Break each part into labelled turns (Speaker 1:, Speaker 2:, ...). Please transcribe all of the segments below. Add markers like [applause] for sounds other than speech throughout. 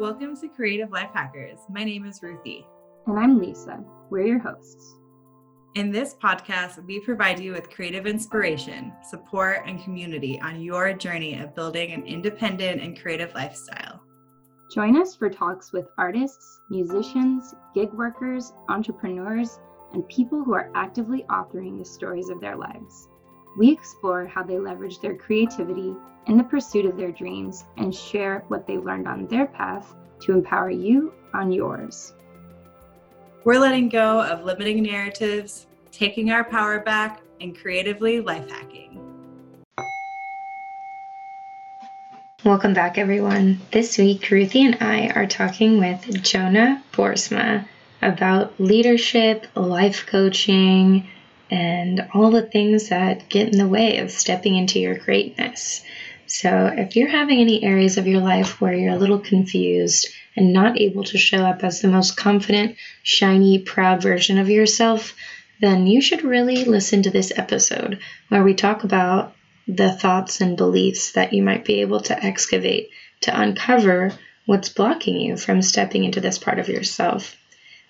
Speaker 1: Welcome to Creative Life Hackers. My name is Ruthie.
Speaker 2: And I'm Lisa. We're your hosts.
Speaker 1: In this podcast, we provide you with creative inspiration, support, and community on your journey of building an independent and creative lifestyle.
Speaker 2: Join us for talks with artists, musicians, gig workers, entrepreneurs, and people who are actively authoring the stories of their lives. We explore how they leverage their creativity in the pursuit of their dreams and share what they've learned on their path to empower you on yours.
Speaker 1: We're letting go of limiting narratives, taking our power back, and creatively life hacking.
Speaker 2: Welcome back, everyone. This week, Ruthie and I are talking with Jonah Boersma about leadership, life coaching, and all the things that get in the way of stepping into your greatness. So, if you're having any areas of your life where you're a little confused and not able to show up as the most confident, shiny, proud version of yourself, then you should really listen to this episode where we talk about the thoughts and beliefs that you might be able to excavate to uncover what's blocking you from stepping into this part of yourself.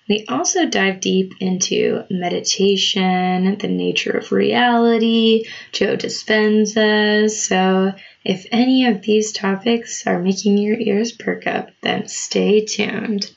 Speaker 2: We also dive deep into meditation, the nature of reality, Joe Dispenza. So, if any of these topics are making your ears perk up, then stay tuned.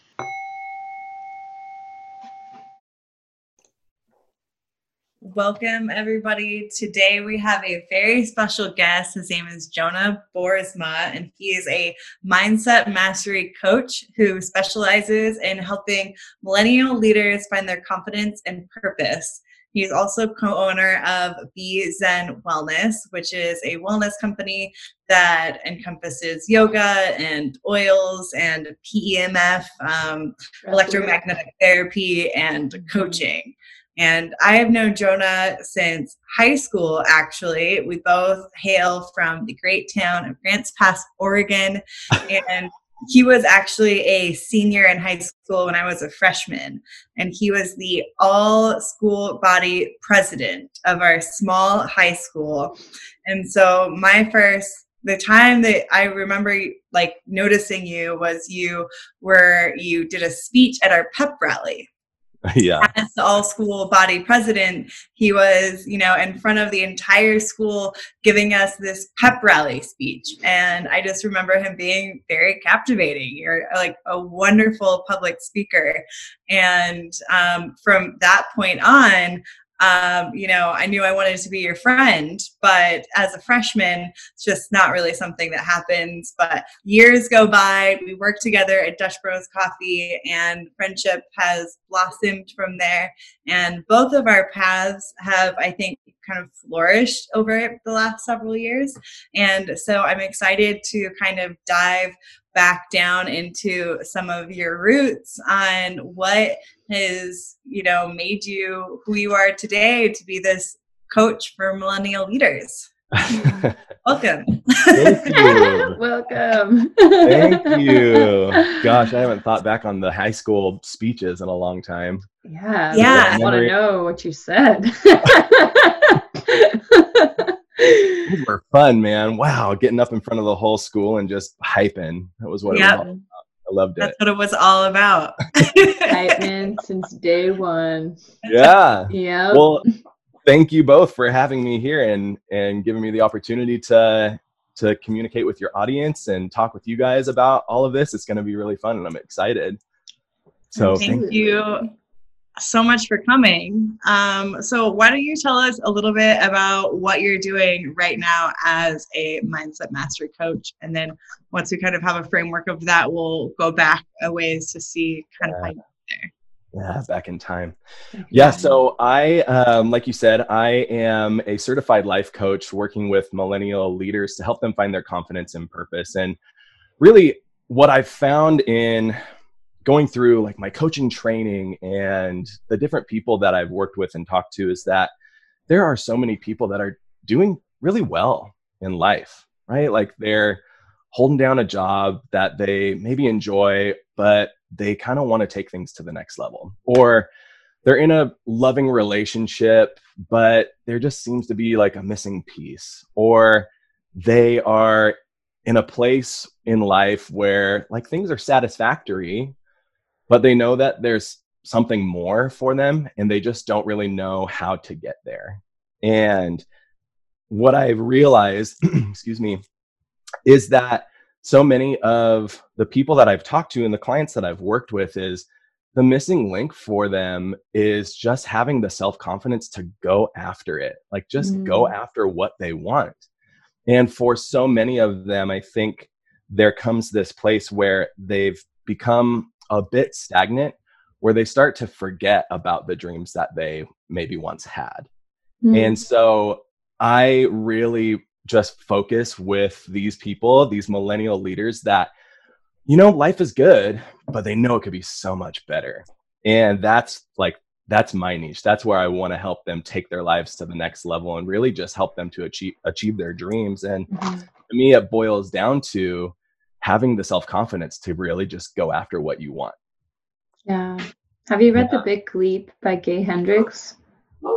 Speaker 1: Welcome, everybody. Today we have a very special guest. His name is Jonah Boersma, and he is a mindset mastery coach who specializes in helping millennial leaders find their confidence and purpose. He's also co owner of Be Zen Wellness, which is a wellness company that encompasses yoga and oils and PEMF, um, electromagnetic therapy, and mm-hmm. coaching. And I have known Jonah since high school, actually. We both hail from the great town of Grants Pass, Oregon. [laughs] And he was actually a senior in high school when I was a freshman. And he was the all school body president of our small high school. And so my first the time that I remember like noticing you was you were you did a speech at our pep rally [laughs]
Speaker 3: yeah.
Speaker 1: As the all school body president he was you know in front of the entire school giving us this pep rally speech. And i just remember him being very captivating. You're like a wonderful public speaker. And um, from that point on um, you know, I knew I wanted to be your friend, but as a freshman, it's just not really something that happens. But years go by, we work together at Dutch Bros Coffee, and friendship has blossomed from there. And both of our paths have, I think, kind of flourished over the last several years. And so I'm excited to kind of dive back down into some of your roots on what has, you know, made you who you are today to be this coach for millennial leaders. [laughs] Welcome.
Speaker 3: Thank [laughs] you.
Speaker 2: Welcome.
Speaker 3: Thank you. [laughs] Gosh, I haven't thought back on the high school speeches in a long time.
Speaker 2: Yeah.
Speaker 1: Yeah.
Speaker 2: I want to know what you said.
Speaker 3: These were fun, man. Wow, getting up in front of the whole school and just hyping. That was what yep. it was all about. I loved it.
Speaker 1: That's what it was all about.
Speaker 2: Hyping since day one.
Speaker 3: Yeah.
Speaker 2: Yeah.
Speaker 3: Well, thank you both for having me here and and giving me the opportunity to to communicate with your audience and talk with you guys about all of this. It's going to be really fun and I'm excited. So
Speaker 1: thank, thank you so much for coming. Um, so, why don't you tell us a little bit about what you're doing right now as a mindset mastery coach? And then, once we kind of have a framework of that, we'll go back a ways to see kind of how you there.
Speaker 3: Yeah, back in time. Yeah, so I, um, like you said, I am a certified life coach working with millennial leaders to help them find their confidence and purpose. And really, what I've found in going through like my coaching training and the different people that I've worked with and talked to is that there are so many people that are doing really well in life, right? Like they're holding down a job that they maybe enjoy, but they kind of want to take things to the next level. Or they're in a loving relationship, but there just seems to be like a missing piece. Or they are in a place in life where like things are satisfactory, but they know that there's something more for them and they just don't really know how to get there. And what I've realized, [clears throat] excuse me, is that so many of the people that I've talked to and the clients that I've worked with is the missing link for them is just having the self confidence to go after it, like just mm. go after what they want. And for so many of them, I think there comes this place where they've become a bit stagnant, where they start to forget about the dreams that they maybe once had. Mm. And so I really just focus with these people, these millennial leaders that, you know, life is good, but they know it could be so much better. And that's like, that's my niche. That's where I want to help them take their lives to the next level and really just help them to achieve achieve their dreams. And mm-hmm. to me, it boils down to having the self confidence to really just go after what you want.
Speaker 4: Yeah. Have you read yeah. The Big Leap by Gay Hendricks,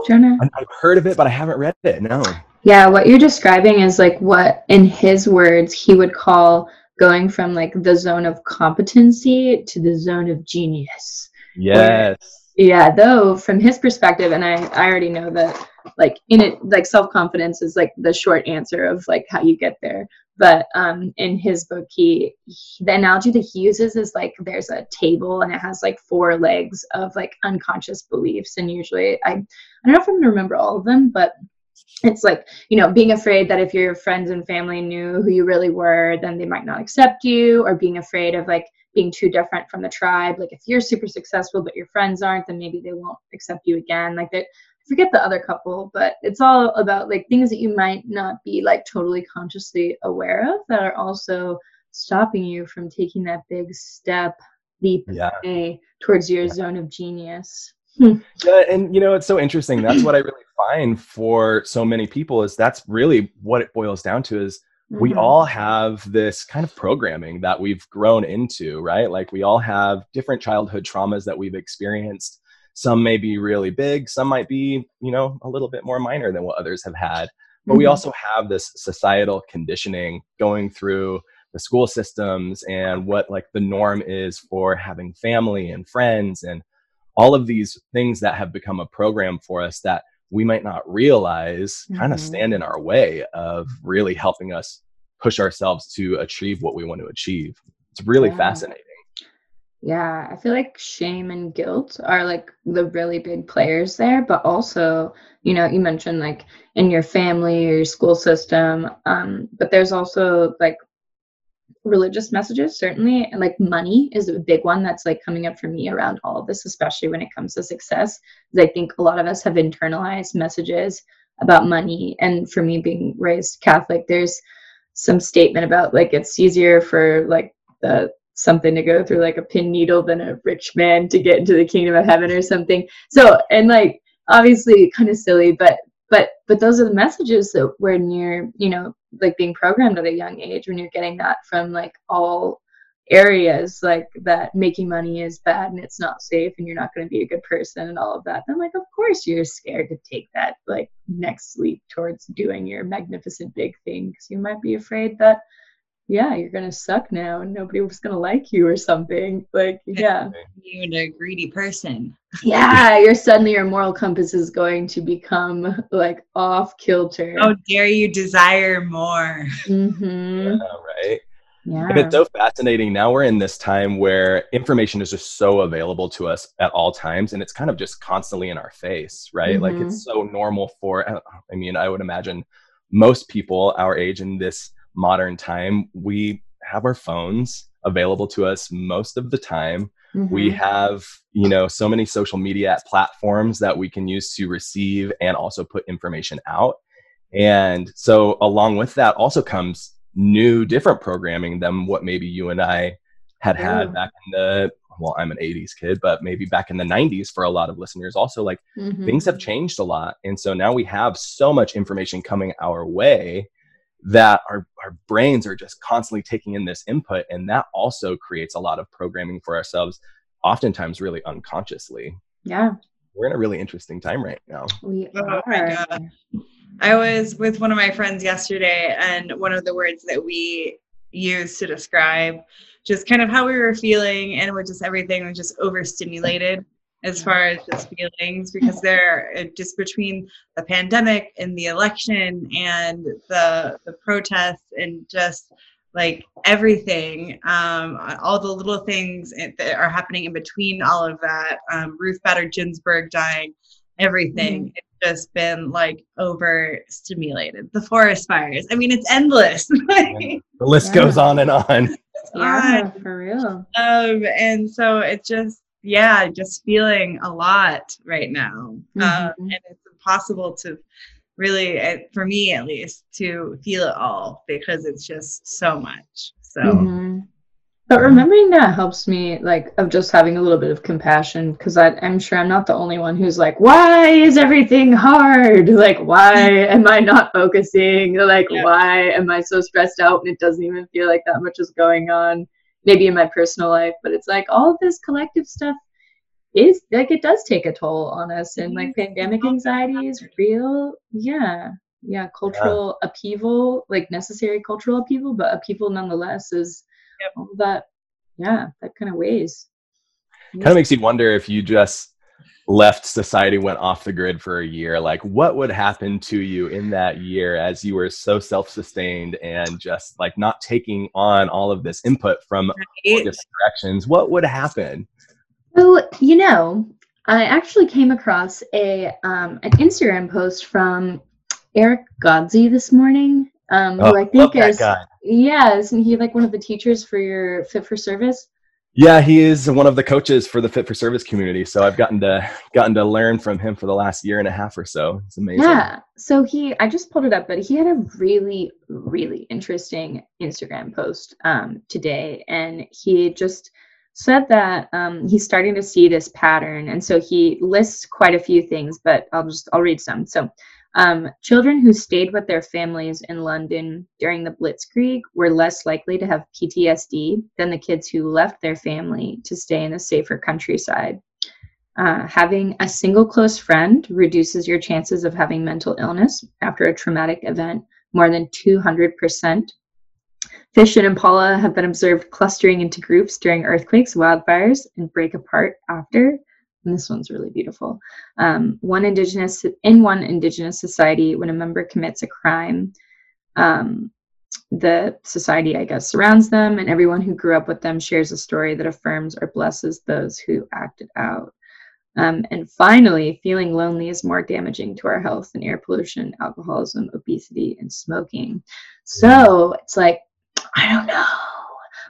Speaker 4: Jonah?
Speaker 3: I've heard of it, but I haven't read it. No.
Speaker 4: Yeah, what you're describing is like what, in his words, he would call going from like the zone of competency to the zone of genius.
Speaker 3: Yes. Where,
Speaker 4: yeah, though from his perspective, and I, I already know that like in it, like self confidence is like the short answer of like how you get there. But um, in his book, he, he the analogy that he uses is like there's a table and it has like four legs of like unconscious beliefs, and usually I I don't know if I'm gonna remember all of them, but it's like you know being afraid that if your friends and family knew who you really were then they might not accept you or being afraid of like being too different from the tribe like if you're super successful but your friends aren't then maybe they won't accept you again like that forget the other couple but it's all about like things that you might not be like totally consciously aware of that are also stopping you from taking that big step leap yeah. towards your yeah. zone of genius
Speaker 3: yeah, and you know it's so interesting. That's what i really find for so many people is that's really what it boils down to is mm-hmm. we all have this kind of programming that we've grown into right? Like we all have different childhood traumas that we've experienced. Some may be really big some might be you know a little bit more minor than what others have had. But mm-hmm. we also have this societal conditioning going through the school systems and what like the norm is for having family and friends and all of these things that have become a program for us that we might not realize mm-hmm. kind of stand in our way of really helping us push ourselves to achieve what we want to achieve. It's really yeah. fascinating.
Speaker 4: Yeah, I feel like shame and guilt are like the really big players there, but also, you know, you mentioned like in your family or your school system, um, but there's also like religious messages certainly and like money is a big one that's like coming up for me around all of this especially when it comes to success because i think a lot of us have internalized messages about money and for me being raised catholic there's some statement about like it's easier for like the something to go through like a pin needle than a rich man to get into the kingdom of heaven or something. So and like obviously kind of silly but but but those are the messages that when you're you know like being programmed at a young age when you're getting that from like all areas like that making money is bad and it's not safe and you're not going to be a good person and all of that then like of course you're scared to take that like next leap towards doing your magnificent big thing because you might be afraid that yeah, you're gonna suck now and nobody was gonna like you or something. Like, [laughs] yeah.
Speaker 1: You're a greedy person.
Speaker 4: yeah, you're suddenly your moral compass is going to become like off kilter.
Speaker 1: How dare you desire more?
Speaker 4: Mm-hmm.
Speaker 3: Yeah, right. Yeah. And it's so fascinating. Now we're in this time where information is just so available to us at all times, and it's kind of just constantly in our face, right? Mm-hmm. Like it's so normal for, I mean, I would imagine most people our age in this modern time, we have our phones available to us most of the time. Mm-hmm. We have, you know, so many social media platforms that we can use to receive and also put information out. And so along with that also comes new different programming than what maybe you and I had had back in the well, I'm an 80s kid, but maybe back in the 90s for a lot of listeners also like mm-hmm. things have changed a lot. And so now we have so much information coming our way that our, our brains are just constantly taking in this input and that also creates a lot of programming for ourselves oftentimes really unconsciously.
Speaker 4: Yeah.
Speaker 3: We're in a really interesting time right now.
Speaker 4: We oh are.
Speaker 1: i was with one of my friends yesterday and one of the words that we use to describe just kind of how we were feeling and with just everything was just overstimulated as far as just feelings because they're uh, just between the pandemic and the election and the the protests and just like everything um, all the little things that are happening in between all of that um, ruth bader ginsburg dying everything mm-hmm. it's just been like overstimulated. The forest fires i mean it's endless. [laughs]
Speaker 3: The list yeah. goes on and on. [laughs]
Speaker 2: Yeah for real.
Speaker 1: Um and so it just yeah, just feeling a lot right now. Mm-hmm. Um, and it's impossible to really, eh, for me at least, to feel it all because it's just so much. So. Mm-hmm.
Speaker 4: But remembering that helps me, like, of just having a little bit of compassion because I'm sure I'm not the only one who's like, why is everything hard? [laughs] Like, why [laughs] am I not focusing? Like, yeah. why am I so stressed out and it doesn't even feel like that much is going on? Maybe in my personal life, but it's like all of this collective stuff is like it does take a toll on us and like mm-hmm. pandemic anxiety is real. Yeah. Yeah. Cultural yeah. upheaval, like necessary cultural upheaval, but upheaval nonetheless is yep. all that yeah, that kind of weighs.
Speaker 3: Kind of makes you wonder if you just left society went off the grid for a year like what would happen to you in that year as you were so self-sustained and just like not taking on all of this input from right. directions what would happen?
Speaker 4: So you know i actually came across a um, an instagram post from eric godsey this morning um, oh, who i think is yeah isn't he like one of the teachers for your fit for service
Speaker 3: yeah, he is one of the coaches for the Fit for Service community. So I've gotten to gotten to learn from him for the last year and a half or so. It's amazing.
Speaker 4: Yeah. So he, I just pulled it up, but he had a really, really interesting Instagram post um, today, and he just said that um, he's starting to see this pattern, and so he lists quite a few things, but I'll just I'll read some. So um, children who stayed with their families in London during the Blitzkrieg were less likely to have PTSD than the kids who left their family to stay in a safer countryside. Uh, having a single close friend reduces your chances of having mental illness after a traumatic event more than 200%. Fish and impala have been observed clustering into groups during earthquakes, wildfires, and break apart after and this one's really beautiful. Um, one indigenous in one indigenous society, when a member commits a crime, um, the society, I guess, surrounds them, and everyone who grew up with them shares a story that affirms or blesses those who acted out. Um, and finally, feeling lonely is more damaging to our health than air pollution, alcoholism, obesity, and smoking. So it's like, I don't know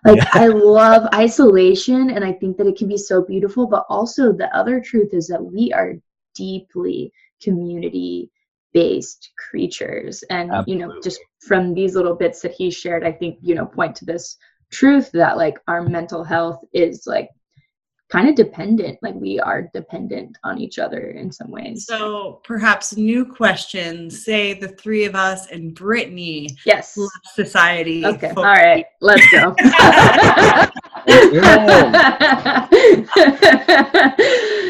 Speaker 4: like yeah. I love isolation and I think that it can be so beautiful, but also the other truth is that we are deeply community based creatures. And Absolutely. you know, just from these little bits that he shared, I think, you know, point to this truth that like our mental health is like kind of dependent like we are dependent on each other in some ways.
Speaker 1: So perhaps new questions say the three of us and brittany
Speaker 4: yes.
Speaker 1: society
Speaker 4: okay all right [laughs] let's go. [laughs]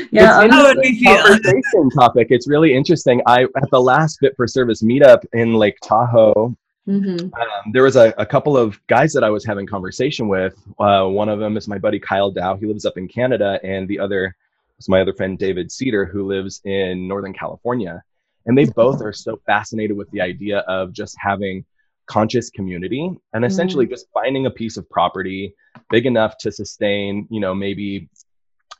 Speaker 3: Yeah it's how would we feel? conversation topic. It's really interesting. I at the last fit for service meetup in lake tahoe Mm-hmm. Um, there was a, a, couple of guys that I was having conversation with. Uh, one of them is my buddy Kyle Dow. He lives up in Canada, and the other is my other friend David Cedar, who lives in Northern California. And they both are so fascinated with the idea of just having conscious community and essentially mm-hmm. just finding a piece of property big enough to sustain, you know, maybe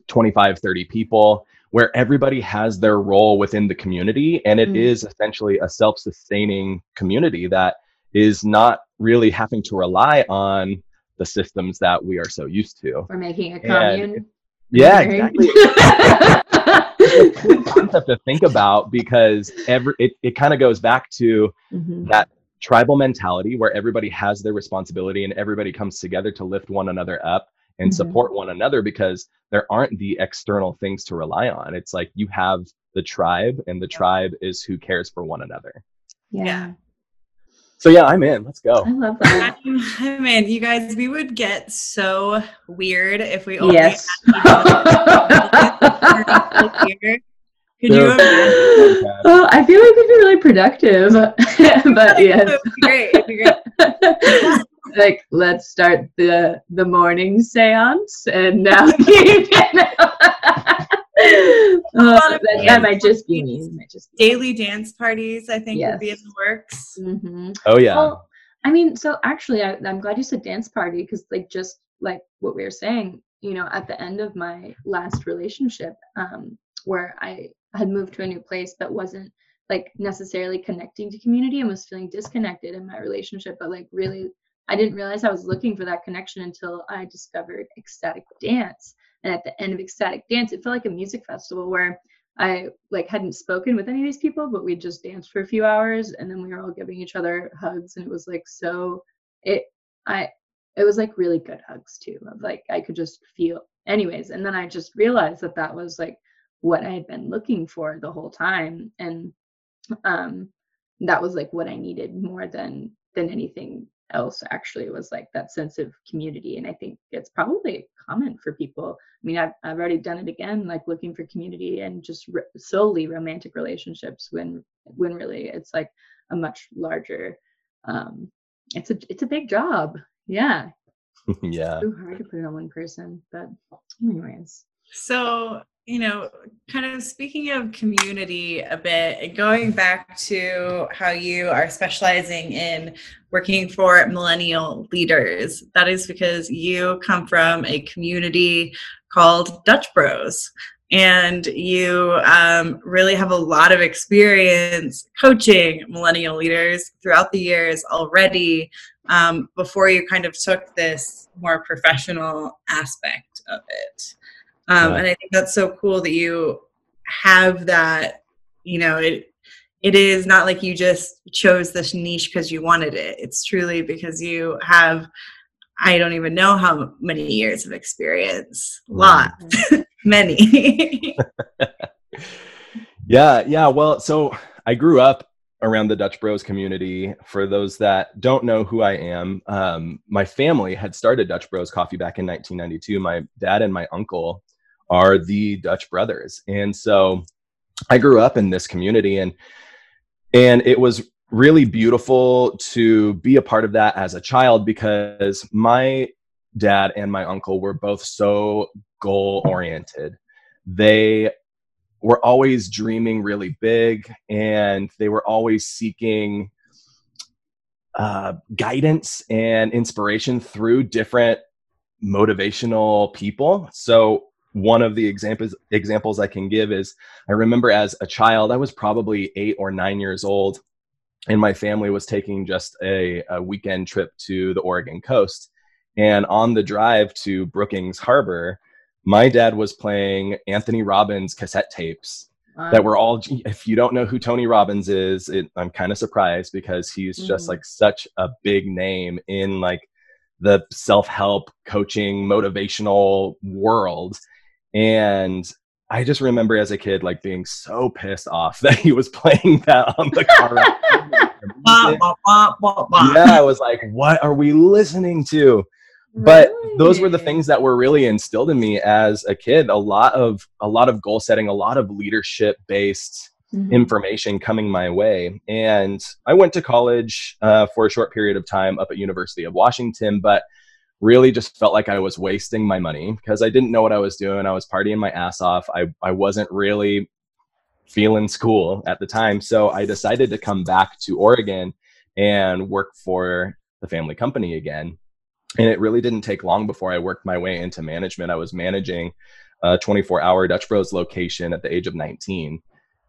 Speaker 3: 25, 30 people where everybody has their role within the community and it mm-hmm. is essentially a self-sustaining community that is not really having to rely on the systems that we are so used to.
Speaker 4: We're making a commune. And,
Speaker 3: yeah, exactly. [laughs] cool concept to think about because every it, it kind of goes back to mm-hmm. that tribal mentality where everybody has their responsibility and everybody comes together to lift one another up and mm-hmm. support one another because there aren't the external things to rely on. It's like you have the tribe and the tribe is who cares for one another.
Speaker 1: Yeah.
Speaker 3: So yeah, I'm in. Let's go.
Speaker 4: I love that.
Speaker 1: I'm, I'm in. You guys, we would get so weird if we only
Speaker 4: yes.
Speaker 1: Could you imagine?
Speaker 4: Oh, I feel like we'd be really productive, [laughs] but yeah,
Speaker 1: it'd be great. It'd be great. [laughs]
Speaker 4: like let's start the the morning seance and now [laughs] you can uh, that, that might just be me. might just
Speaker 1: be daily dance parties i think yes. would be in the works.
Speaker 3: Mm-hmm. oh yeah. Well,
Speaker 4: i mean so actually I, i'm glad you said dance party because like just like what we were saying you know at the end of my last relationship um where i had moved to a new place but wasn't like necessarily connecting to community and was feeling disconnected in my relationship but like really i didn't realize i was looking for that connection until i discovered ecstatic dance and at the end of ecstatic dance it felt like a music festival where i like hadn't spoken with any of these people but we just danced for a few hours and then we were all giving each other hugs and it was like so it i it was like really good hugs too of like i could just feel anyways and then i just realized that that was like what i had been looking for the whole time and um that was like what i needed more than than anything else actually was like that sense of community and i think it's probably common for people. I mean i've, I've already done it again like looking for community and just re- solely romantic relationships when when really it's like a much larger um it's a it's a big job. Yeah. [laughs]
Speaker 3: Yeah.
Speaker 4: It's too hard to put it on one person but anyways.
Speaker 1: So you know, kind of speaking of community a bit, going back to how you are specializing in working for millennial leaders, that is because you come from a community called Dutch Bros. And you um, really have a lot of experience coaching millennial leaders throughout the years already um, before you kind of took this more professional aspect of it. Um, yeah. And I think that's so cool that you have that, you know, it, it is not like you just chose this niche because you wanted it. It's truly because you have, I don't even know how many years of experience. Lot, [laughs] many. [laughs]
Speaker 3: yeah, yeah. Well, so I grew up around the Dutch Bros community. For those that don't know who I am, um, my family had started Dutch Bros Coffee back in 1992. My dad and my uncle are the Dutch brothers. And so I grew up in this community and and it was really beautiful to be a part of that as a child because my dad and my uncle were both so goal oriented. They were always dreaming really big and they were always seeking uh, guidance and inspiration through different motivational people. So one of the examples examples I can give is I remember as a child, I was probably eight or nine years old, and my family was taking just a, a weekend trip to the Oregon coast. And on the drive to Brookings Harbor, my dad was playing Anthony Robbins cassette tapes that were all. If you don't know who Tony Robbins is, it, I'm kind of surprised because he's mm-hmm. just like such a big name in like the self-help coaching motivational world and I just remember as a kid, like being so pissed off [laughs] that he was playing that on the car. [laughs] yeah, I was like, what are we listening to? But really? those were the things that were really instilled in me as a kid. A lot of a lot of goal setting, a lot of leadership based mm-hmm. information coming my way. And I went to college uh, for a short period of time up at University of Washington, but really just felt like I was wasting my money because I didn't know what I was doing. I was partying my ass off. I, I wasn't really feeling school at the time. So I decided to come back to Oregon and work for the family company again. And it really didn't take long before I worked my way into management. I was managing a 24 hour Dutch Bros location at the age of 19.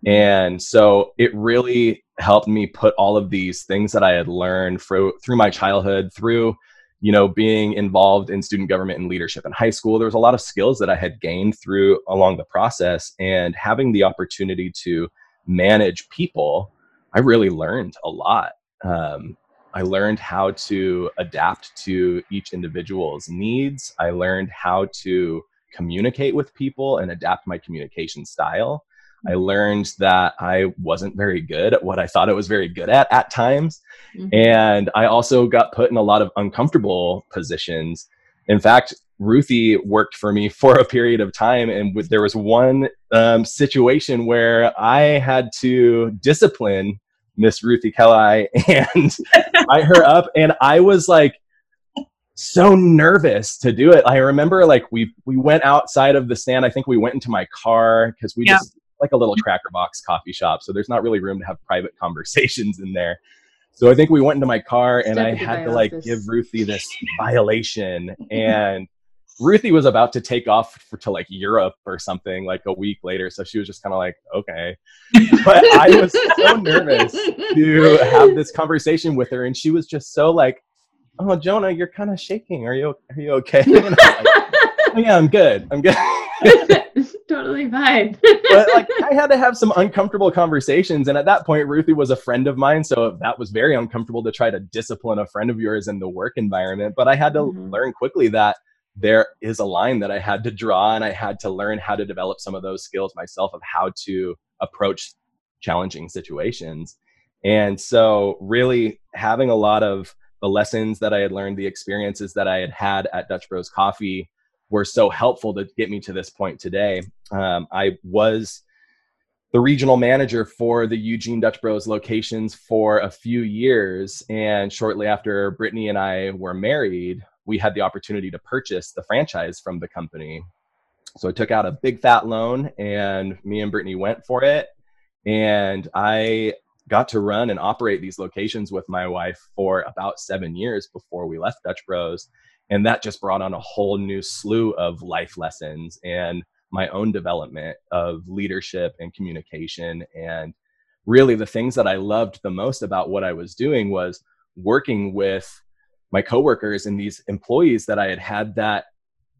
Speaker 3: And so it really helped me put all of these things that I had learned through, through my childhood, through you know being involved in student government and leadership in high school there was a lot of skills that i had gained through along the process and having the opportunity to manage people i really learned a lot. Um, i learned how to adapt to each individual's needs. I learned how to communicate with people and adapt my communication style I learned that I wasn't very good at what I thought I was very good at at times. Mm-hmm. And I also got put in a lot of uncomfortable positions. In fact, Ruthie worked for me [laughs] for a period of time, and w- there was one um, situation where I had to discipline Miss Ruthie Kelly [laughs] and [laughs] tie her up, and I was like, so nervous to do it. I remember like we we went outside of the stand. I think we went into my car because we yeah. just like a little cracker box coffee shop. So there's not really room to have private [laughs] conversations in there. So I think we went into my car and I had to like give Ruthie this [laughs] violation [laughs] and Ruthie was about to take off for, to like Europe or something like a week later. So she was just kind of like, okay. But I was so nervous to have this conversation with her. And she was just so like, oh, Jonah, you're kind of shaking. Are you, are you okay? Like, oh, yeah, I'm good. I'm good.
Speaker 4: Totally fine.
Speaker 3: but like [laughs] I had to have some uncomfortable conversations. And at that point, Ruthie was a friend of mine. So that was very uncomfortable to try to discipline a friend of yours in the work environment. But I had to mm-hmm. learn quickly that there is a line that I had to draw and I had to learn how to develop some of those skills myself of how to approach challenging situations. And so really having a lot of the lessons that I had learned, the experiences that I had had at Dutch Bros Coffee were so helpful to get me to this point today. Um, I was the regional manager for the Eugene Dutch Bros locations for a few years. And shortly after Brittany and I were married, we had the opportunity to purchase the franchise from the company. So I took out a big fat loan and me and Brittany went for it. And I got to run and operate these locations with my wife for about seven years before we left Dutch Bros. And that just brought on a whole new slew of life lessons and my own development of leadership and communication. And really, the things that I loved the most about what I was doing was working with my coworkers and these employees that I had had that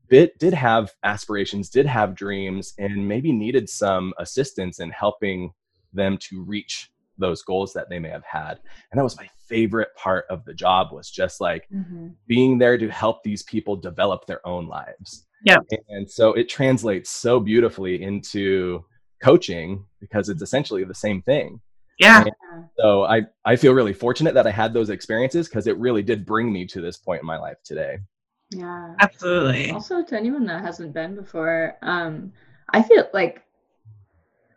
Speaker 3: bit did have aspirations, did have dreams, and maybe needed some assistance in helping them to reach those goals that they may have had. And that was my favorite part of the job was just like mm-hmm. being there to help these people develop their own lives.
Speaker 1: Yeah.
Speaker 3: And so it translates so beautifully into coaching because it's essentially the same thing.
Speaker 1: Yeah.
Speaker 3: And so I, I feel really fortunate that I had those experiences because it really did bring me to this point in my life today.
Speaker 4: Yeah.
Speaker 1: Absolutely.
Speaker 4: Also to anyone that hasn't been before, um, I feel like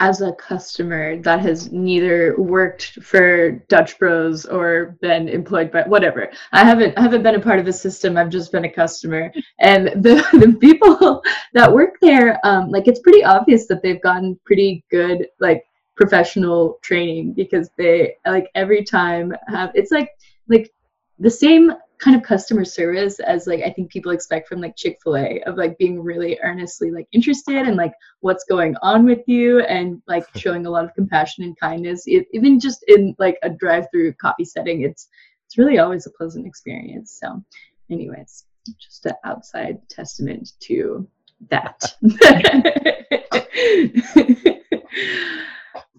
Speaker 4: as a customer that has neither worked for Dutch Bros or been employed by whatever. I haven't I haven't been a part of the system. I've just been a customer. And [laughs] the, the people that work there, um, like it's pretty obvious that they've gotten pretty good like professional training because they like every time have it's like like the same kind of customer service as like I think people expect from like Chick-fil-A of like being really earnestly like interested in like what's going on with you and like [laughs] showing a lot of compassion and kindness. It, even just in like a drive-through coffee setting it's it's really always a pleasant experience. So anyways just an outside testament to that. [laughs]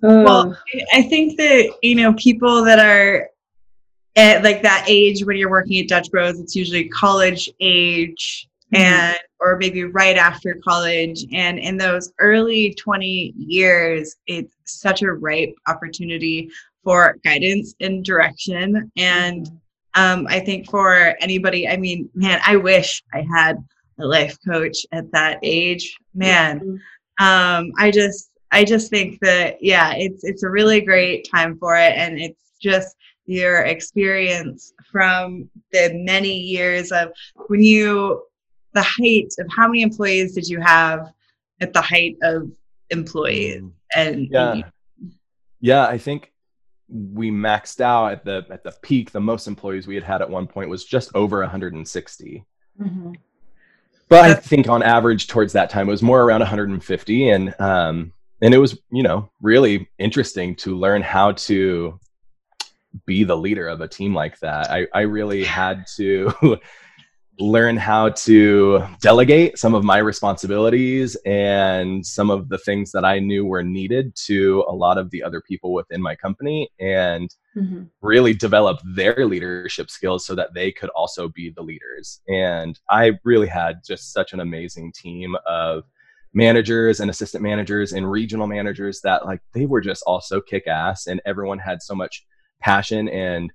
Speaker 1: Well, oh. I think that you know people that are at like that age when you're working at Dutch Bros, it's usually college age mm-hmm. and or maybe right after college. And in those early 20 years, it's such a ripe opportunity for guidance and direction. And um, I think for anybody, I mean, man, I wish I had a life coach at that age. Man, mm-hmm. um, I just I just think that yeah, it's it's a really great time for it, and it's just your experience from the many years of when you the height of how many employees did you have at the height of employees? Mm. and
Speaker 3: yeah. yeah i think we maxed out at the at the peak. The most employees we had had at one point was just over 160 mm-hmm. but i think on average towards that time it was more around 150 and um and it was you know really interesting to learn how to be the leader of a team like that i, I really had to [laughs] learn how to delegate some of my responsibilities and some of the things that i knew were needed to a lot of the other people within my company and mm-hmm. really develop their leadership skills so that they could also be the leaders and i really had just such an amazing team of managers and assistant managers and regional managers that like they were just all so kick ass and everyone had so much passion and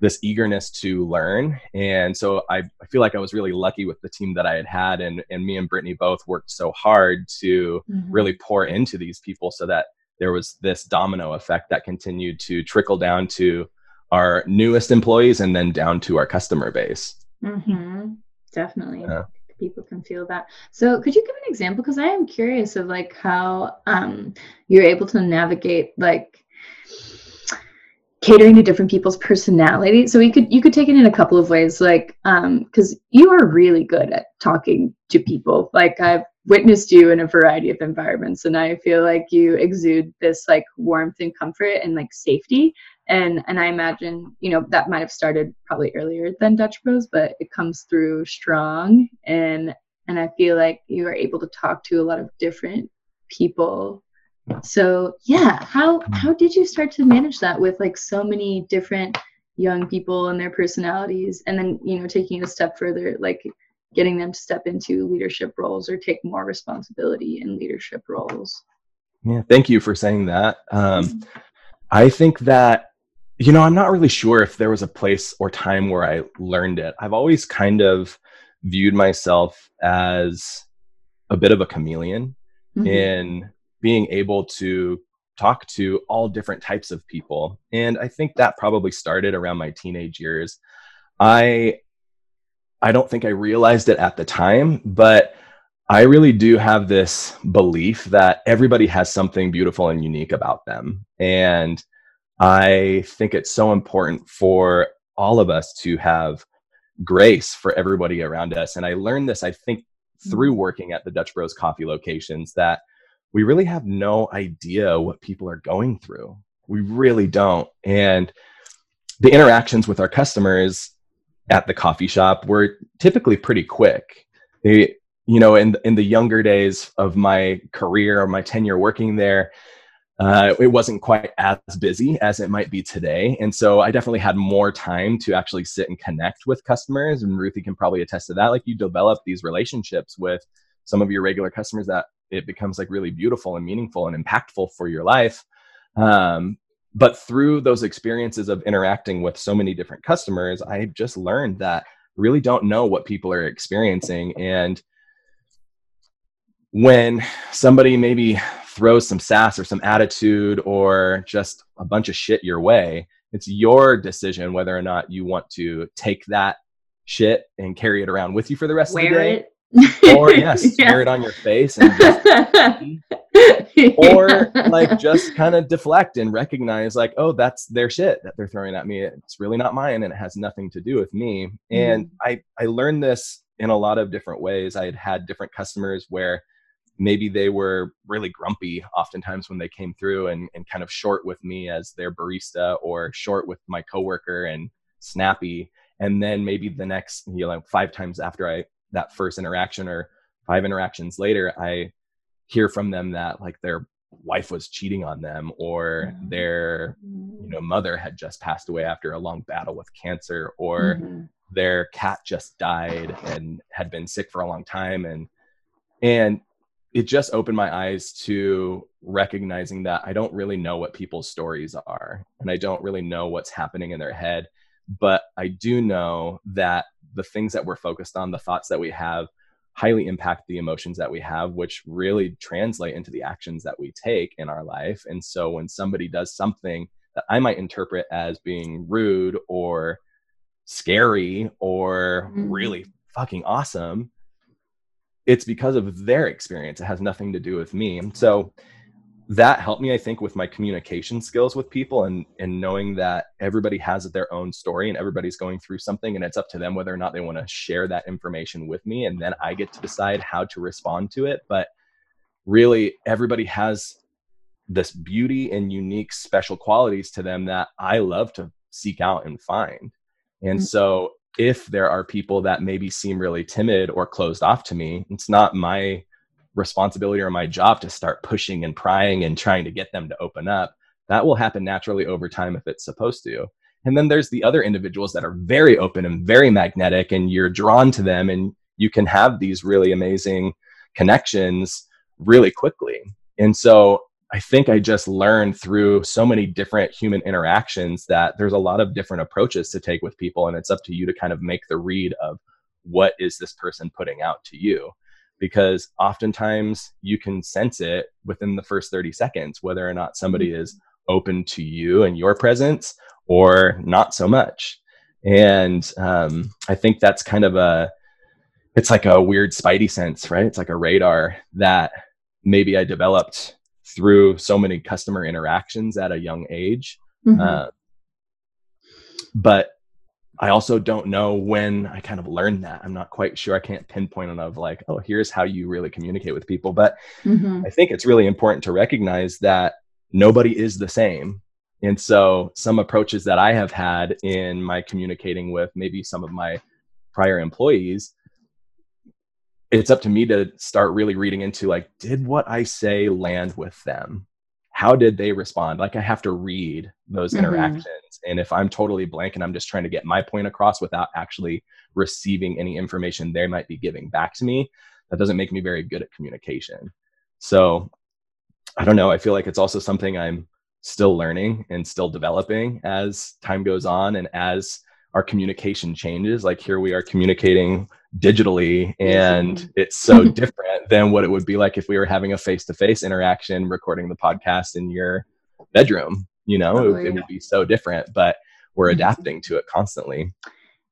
Speaker 3: this eagerness to learn. And so I, I feel like I was really lucky with the team that I had had and, and me and Brittany both worked so hard to mm-hmm. really pour into these people so that there was this domino effect that continued to trickle down to our newest employees and then down to our customer base.
Speaker 4: Mm-hmm. Definitely. Yeah. People can feel that. So, could you give an example? Because I am curious of like how um, you're able to navigate like catering to different people's personality. So we could you could take it in a couple of ways, like um, because you are really good at talking to people. Like I've witnessed you in a variety of environments, and I feel like you exude this like warmth and comfort and like safety and and i imagine you know that might have started probably earlier than dutch bros but it comes through strong and and i feel like you are able to talk to a lot of different people so yeah how how did you start to manage that with like so many different young people and their personalities? And then you know taking it a step further like getting them to step into leadership roles or take more responsibility in leadership roles?
Speaker 3: Yeah thank you for saying that. Um, i think that you know, I'm not really sure if there was a place or time where I learned it. I've always kind of viewed myself as a bit of a chameleon mm-hmm. in being able to talk to all different types of people. And I think that probably started around my teenage years. I I don't think I realized it at the time, but I really do have this belief that everybody has something beautiful and unique about them. And I think it's so important for all of us to have grace for everybody around us. And I learned this, I think, through mm-hmm. working at the Dutch Bros coffee locations that we really have no idea what people are going through. We really don't. And the interactions with our customers at the coffee shop were typically pretty quick. They, you know, in in the younger days of my career or my tenure working there, uh, it wasn't quite as busy as it might be today. And so I definitely had more time to actually sit and connect with customers. And Ruthie can probably attest to that. Like you develop these relationships with some of your regular customers that it becomes like really beautiful and meaningful and impactful for your life. Um, but through those experiences of interacting with so many different customers, I just learned that really don't know what people are experiencing. And when somebody maybe throws some sass or some attitude or just a bunch of shit your way, it's your decision whether or not you want to take that shit and carry it around with you for the rest
Speaker 4: Wear
Speaker 3: of the day.
Speaker 4: It.
Speaker 3: Or [laughs] yes, yeah. wear it on your face and just, [laughs] or like just kind of deflect and recognize like, oh, that's their shit that they're throwing at me. It's really not mine and it has nothing to do with me. Mm. And I I learned this in a lot of different ways. I had had different customers where maybe they were really grumpy oftentimes when they came through and, and kind of short with me as their barista or short with my coworker and snappy and then maybe the next you know five times after i that first interaction or five interactions later i hear from them that like their wife was cheating on them or mm-hmm. their you know mother had just passed away after a long battle with cancer or mm-hmm. their cat just died and had been sick for a long time and and it just opened my eyes to recognizing that I don't really know what people's stories are and I don't really know what's happening in their head. But I do know that the things that we're focused on, the thoughts that we have, highly impact the emotions that we have, which really translate into the actions that we take in our life. And so when somebody does something that I might interpret as being rude or scary or mm-hmm. really fucking awesome, it's because of their experience. It has nothing to do with me. So that helped me, I think, with my communication skills with people and and knowing that everybody has their own story and everybody's going through something, and it's up to them whether or not they want to share that information with me, and then I get to decide how to respond to it. But really, everybody has this beauty and unique special qualities to them that I love to seek out and find. And mm-hmm. so if there are people that maybe seem really timid or closed off to me, it's not my responsibility or my job to start pushing and prying and trying to get them to open up. That will happen naturally over time if it's supposed to. And then there's the other individuals that are very open and very magnetic, and you're drawn to them, and you can have these really amazing connections really quickly. And so I think I just learned through so many different human interactions that there's a lot of different approaches to take with people. And it's up to you to kind of make the read of what is this person putting out to you. Because oftentimes you can sense it within the first 30 seconds, whether or not somebody mm-hmm. is open to you and your presence or not so much. and um, i think that's kind of a it's like a weird spidey sense right it's like a radar that maybe i developed through so many customer interactions at a young age mm-hmm. uh, but I also don't know when I kind of learned that. I'm not quite sure. I can't pinpoint it of like, oh, here's how you really communicate with people. But mm-hmm. I think it's really important to recognize that nobody is the same. And so some approaches that I have had in my communicating with maybe some of my prior employees, it's up to me to start really reading into like, did what I say land with them? How did they respond? Like i have to read those mm-hmm. interactions. And if i'm totally blank and i'm just trying to get my point across without actually receiving any information they might be giving back to me that doesn't make me very good at communication. So i don't know. I feel like it's also something i'm still learning and still developing as time goes on and as our communication changes like here we are communicating digitally and mm-hmm. it's so [laughs] different than what it would be like if we were having a face-to-face interaction recording the podcast in your bedroom you know oh, it, it, would be so different but we're mm-hmm. adapting to it constantly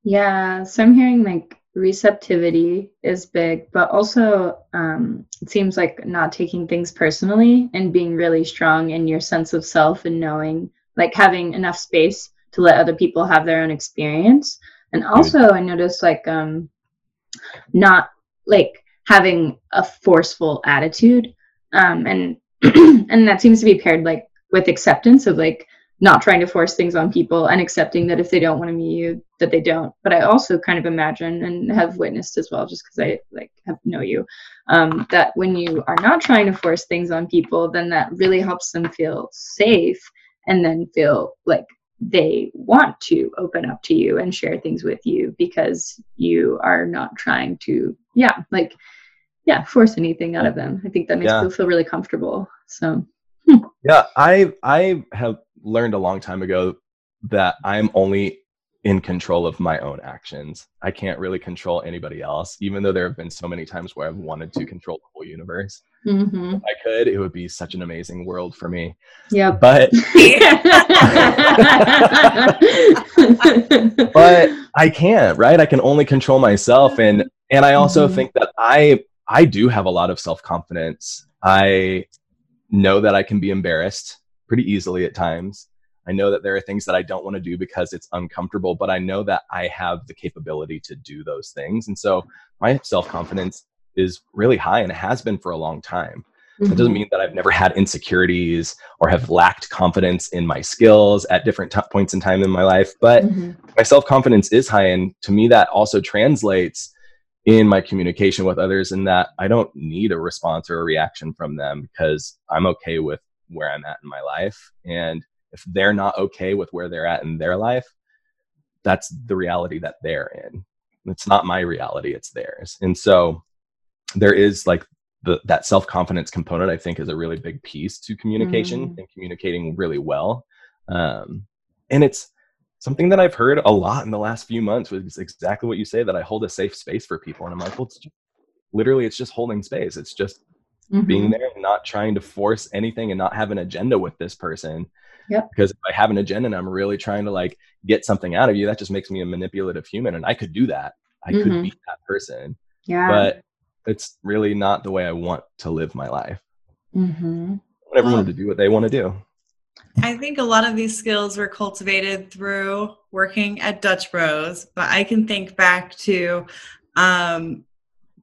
Speaker 4: yeah so i'm hearing like receptivity is big but also um, it seems like not taking things personally and being really strong in your sense of self and knowing like having enough space to let other people have their own experience. And also i noticed like um not like having a forceful attitude um, and [clears throat] and that seems to be paired like with acceptance of like not trying to force things on people and accepting that if they don't want to meet you that they don't. But i also kind of imagine and have witnessed as well just because i like have know you um, that when you are not trying to force things on people then that really helps them feel safe and then feel like they want to open up to you and share things with you because you are not trying to yeah like yeah force anything out of them i think that makes yeah. people feel really comfortable so
Speaker 3: hmm. yeah i i have learned a long time ago that i'm only in control of my own actions. I can't really control anybody else, even though there have been so many times where I've wanted to control the whole universe. Mm-hmm. If I could, it would be such an amazing world for me.
Speaker 4: Yeah.
Speaker 3: But [laughs] but I can't, right? I can only control myself and and I also mm-hmm. think that I I do have a lot of self-confidence. I know that I can be embarrassed pretty easily at times. I know that there are things that I don't want to do because it's uncomfortable, but I know that I have the capability to do those things. And so my self confidence is really high and it has been for a long time. Mm-hmm. That doesn't mean that I've never had insecurities or have lacked confidence in my skills at different t- points in time in my life, but mm-hmm. my self confidence is high. And to me, that also translates in my communication with others in that I don't need a response or a reaction from them because I'm okay with where I'm at in my life. And if they're not okay with where they're at in their life, that's the reality that they're in. It's not my reality, it's theirs. And so there is like the, that self confidence component, I think, is a really big piece to communication mm. and communicating really well. Um, and it's something that I've heard a lot in the last few months was exactly what you say that I hold a safe space for people. And I'm like, well, it's just, literally, it's just holding space. It's just mm-hmm. being there and not trying to force anything and not have an agenda with this person
Speaker 4: Yep.
Speaker 3: Because if I have an agenda and I'm really trying to like get something out of you, that just makes me a manipulative human. And I could do that. I mm-hmm. could be that person.
Speaker 4: Yeah.
Speaker 3: But it's really not the way I want to live my life.
Speaker 4: Mm-hmm.
Speaker 3: I want everyone to do what they want to do.
Speaker 1: I think a lot of these skills were cultivated through working at Dutch Bros, but I can think back to um,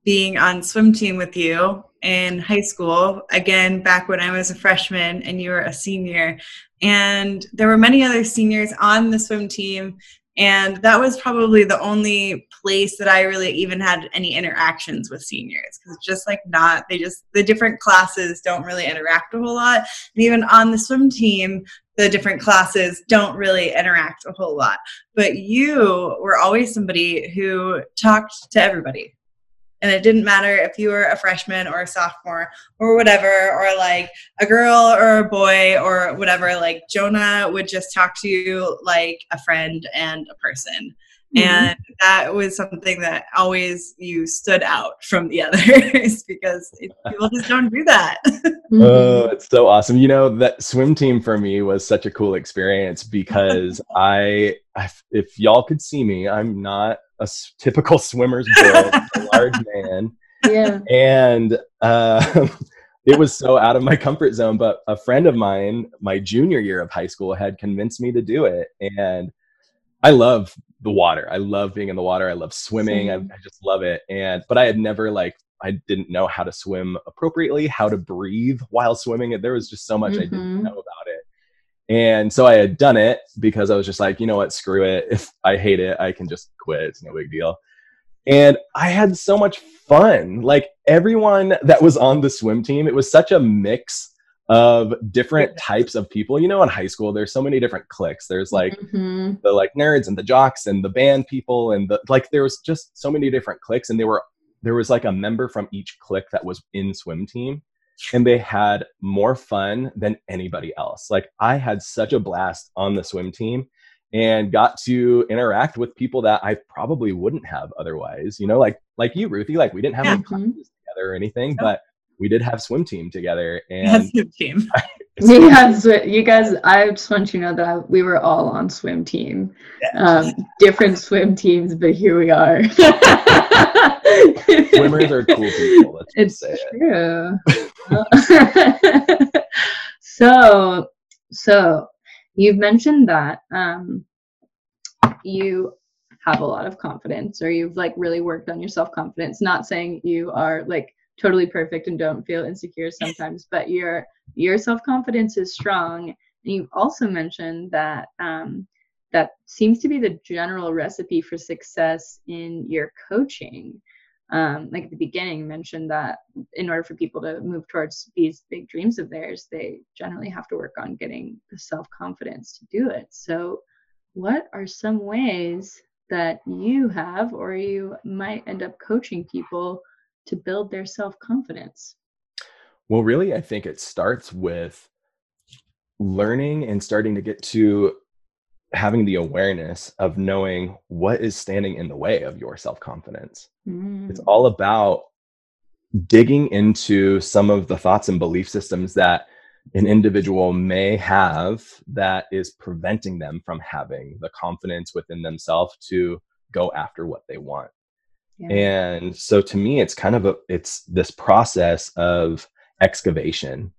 Speaker 1: being on swim team with you in high school, again, back when I was a freshman and you were a senior. And there were many other seniors on the swim team. And that was probably the only place that I really even had any interactions with seniors because it's just like not, they just, the different classes don't really interact a whole lot. And even on the swim team, the different classes don't really interact a whole lot. But you were always somebody who talked to everybody and it didn't matter if you were a freshman or a sophomore or whatever or like a girl or a boy or whatever like jonah would just talk to you like a friend and a person Mm-hmm. And that was something that always you stood out from the [laughs] others because it, people just don't do that. [laughs]
Speaker 3: Mm-hmm. Oh, it's so awesome. You know, that swim team for me was such a cool experience because [laughs] I, I, if y'all could see me, I'm not a typical swimmer's build, a large man.
Speaker 4: Yeah.
Speaker 3: And uh, it was so out of my comfort zone. But a friend of mine, my junior year of high school, had convinced me to do it. And I love the water. I love being in the water. I love swimming. I, I, just love it. And but I had never like I didn't know how to swim appropriately, how to breathe while swimming. There was just so much mm-hmm. I didn't mm-hmm. know about it. And so I had done it because I was just like, you know what, screw it. If I hate it, I can just quit. It's no big deal. And I had so much fun. Like everyone that was on the swim team, it was such a mix of different types of people. You know, in high school, there's so many different cliques. There's like mm-hmm. the like nerds and the jocks and the band people and the like. There was just so many different cliques, and they were there was like a member from each clique that was in swim team, and they had more fun than anybody else. Like I had such a blast on the swim team, and got to interact with people that I probably wouldn't have otherwise. You know, like like you, Ruthie. Like we didn't have any classes together or anything, but we did have swim team together. And
Speaker 1: swim team. [laughs] [laughs]
Speaker 4: we had you guys. I just want you to know that I, we were all on swim team, um, different swim teams, but here we are. [laughs]
Speaker 3: Swimmers are cool people. Let's
Speaker 4: it's
Speaker 3: say
Speaker 4: true. It. so, so You've mentioned that um, you have a lot of confidence or you've like really worked on your self confidence. Not saying you are like totally perfect and don't feel insecure [laughs] sometimes, but your your self confidence is strong. And you've also mentioned that um, that seems to be the general recipe for success in your coaching um, like at the beginning mentioned that in order for people to move towards these big dreams of theirs they generally have to work on getting the self-confidence to do it so what are some ways that you have or you might end up coaching people to build their self-confidence
Speaker 3: well really i think it starts with learning and starting to get to having the awareness of knowing what is standing in the way of your self confidence. Mm. It's all about digging into some of the thoughts and belief systems that an individual may have that is preventing them from having the confidence within themselves to go after what they want. And so to me it's kind of a it's this process of excavation.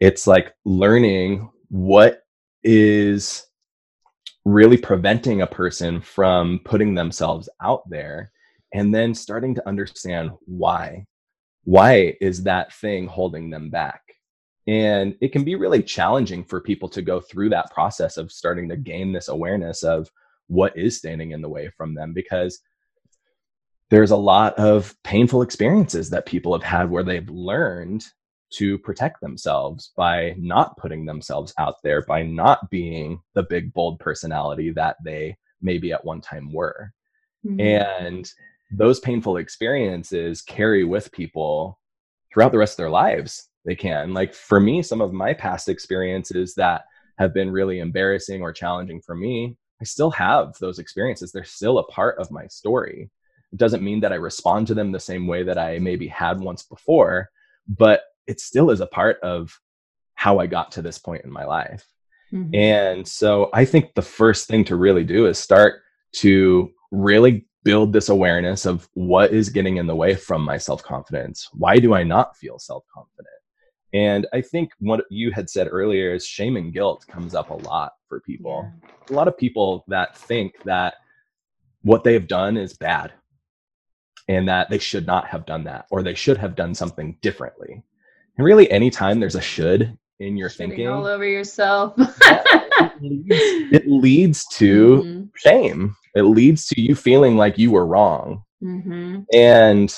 Speaker 3: It's like learning what is really preventing a person from putting themselves out there and then starting to understand why. Why is that thing holding them back? And it can be really challenging for people to go through that process of starting to gain this awareness of what is standing in the way from them because there's a lot of painful experiences that people have had where they've learned to protect themselves by not putting themselves out there, by not being the big, bold personality that they maybe at one time were. Mm-hmm. And those painful experiences carry with people throughout the rest of their lives. They can. Like for me, some of my past experiences that have been really embarrassing or challenging for me, I still have those experiences. They're still a part of my story. It doesn't mean that I respond to them the same way that I maybe had once before, but it still is a part of how I got to this point in my life. Mm-hmm. And so I think the first thing to really do is start to really build this awareness of what is getting in the way from my self confidence. Why do I not feel self confident? And I think what you had said earlier is shame and guilt comes up a lot for people. Yeah. A lot of people that think that what they've done is bad and that they should not have done that or they should have done something differently. And really, anytime there's a should in your Shitting thinking,
Speaker 4: all over yourself,
Speaker 3: it, leads, [laughs] it, leads, to mm-hmm. shame. It leads to you feeling like you were wrong. Mm-hmm. And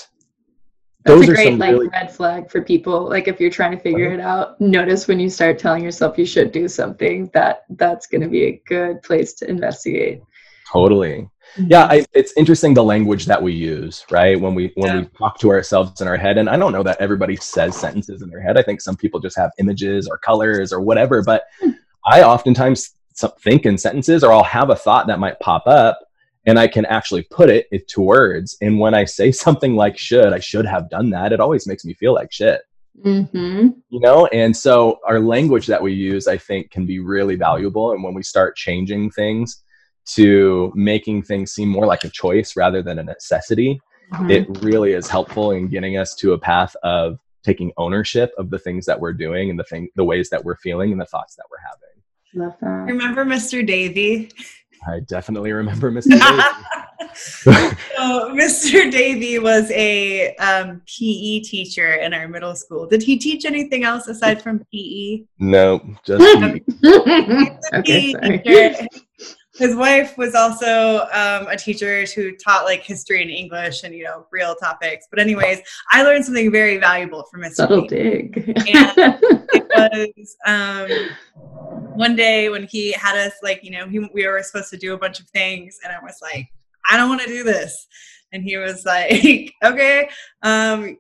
Speaker 4: that's a great like really... red flag for people. Like if you're trying to figure it out, notice when you start telling yourself you should do something that that's going to be a good place to investigate.
Speaker 3: Totally yeah I, it's interesting the language that we use right when we when yeah. we talk to ourselves in our head and i don't know that everybody says sentences in their head i think some people just have images or colors or whatever but i oftentimes think in sentences or i'll have a thought that might pop up and I can actually put it into words. And when I say [laughs] something like should, I should have done that, it always makes me feel like shit.
Speaker 4: Mm-hmm.
Speaker 3: You know, and so our language that we use, I think, can be really valuable. And when we start changing things to making things seem more like a choice rather than a necessity,
Speaker 4: Mhm.
Speaker 3: it really is helpful in getting us to a path of taking ownership of the things that we're doing and the thing the ways that we're feeling and the thoughts that we're having.
Speaker 4: Love that.
Speaker 1: Remember Mr. Davy?
Speaker 3: I definitely remember Mr. [laughs] Davis.
Speaker 1: so Mr. Davy was a um, PE teacher in our middle school. Did he teach anything else aside from? PE?
Speaker 3: no, just [laughs] he.
Speaker 4: okay,
Speaker 1: PE
Speaker 4: sorry.
Speaker 1: His wife was also um, a teacher who taught like history and English and you know real topics. But anyways, I learned something very valuable from Mr.
Speaker 4: Subtle
Speaker 1: Davy.
Speaker 4: dig. [laughs]
Speaker 1: it was um, one day when he had us like you know he, we were supposed to do a bunch of things and i was like i don't want to do this and he was [laughs] like okay um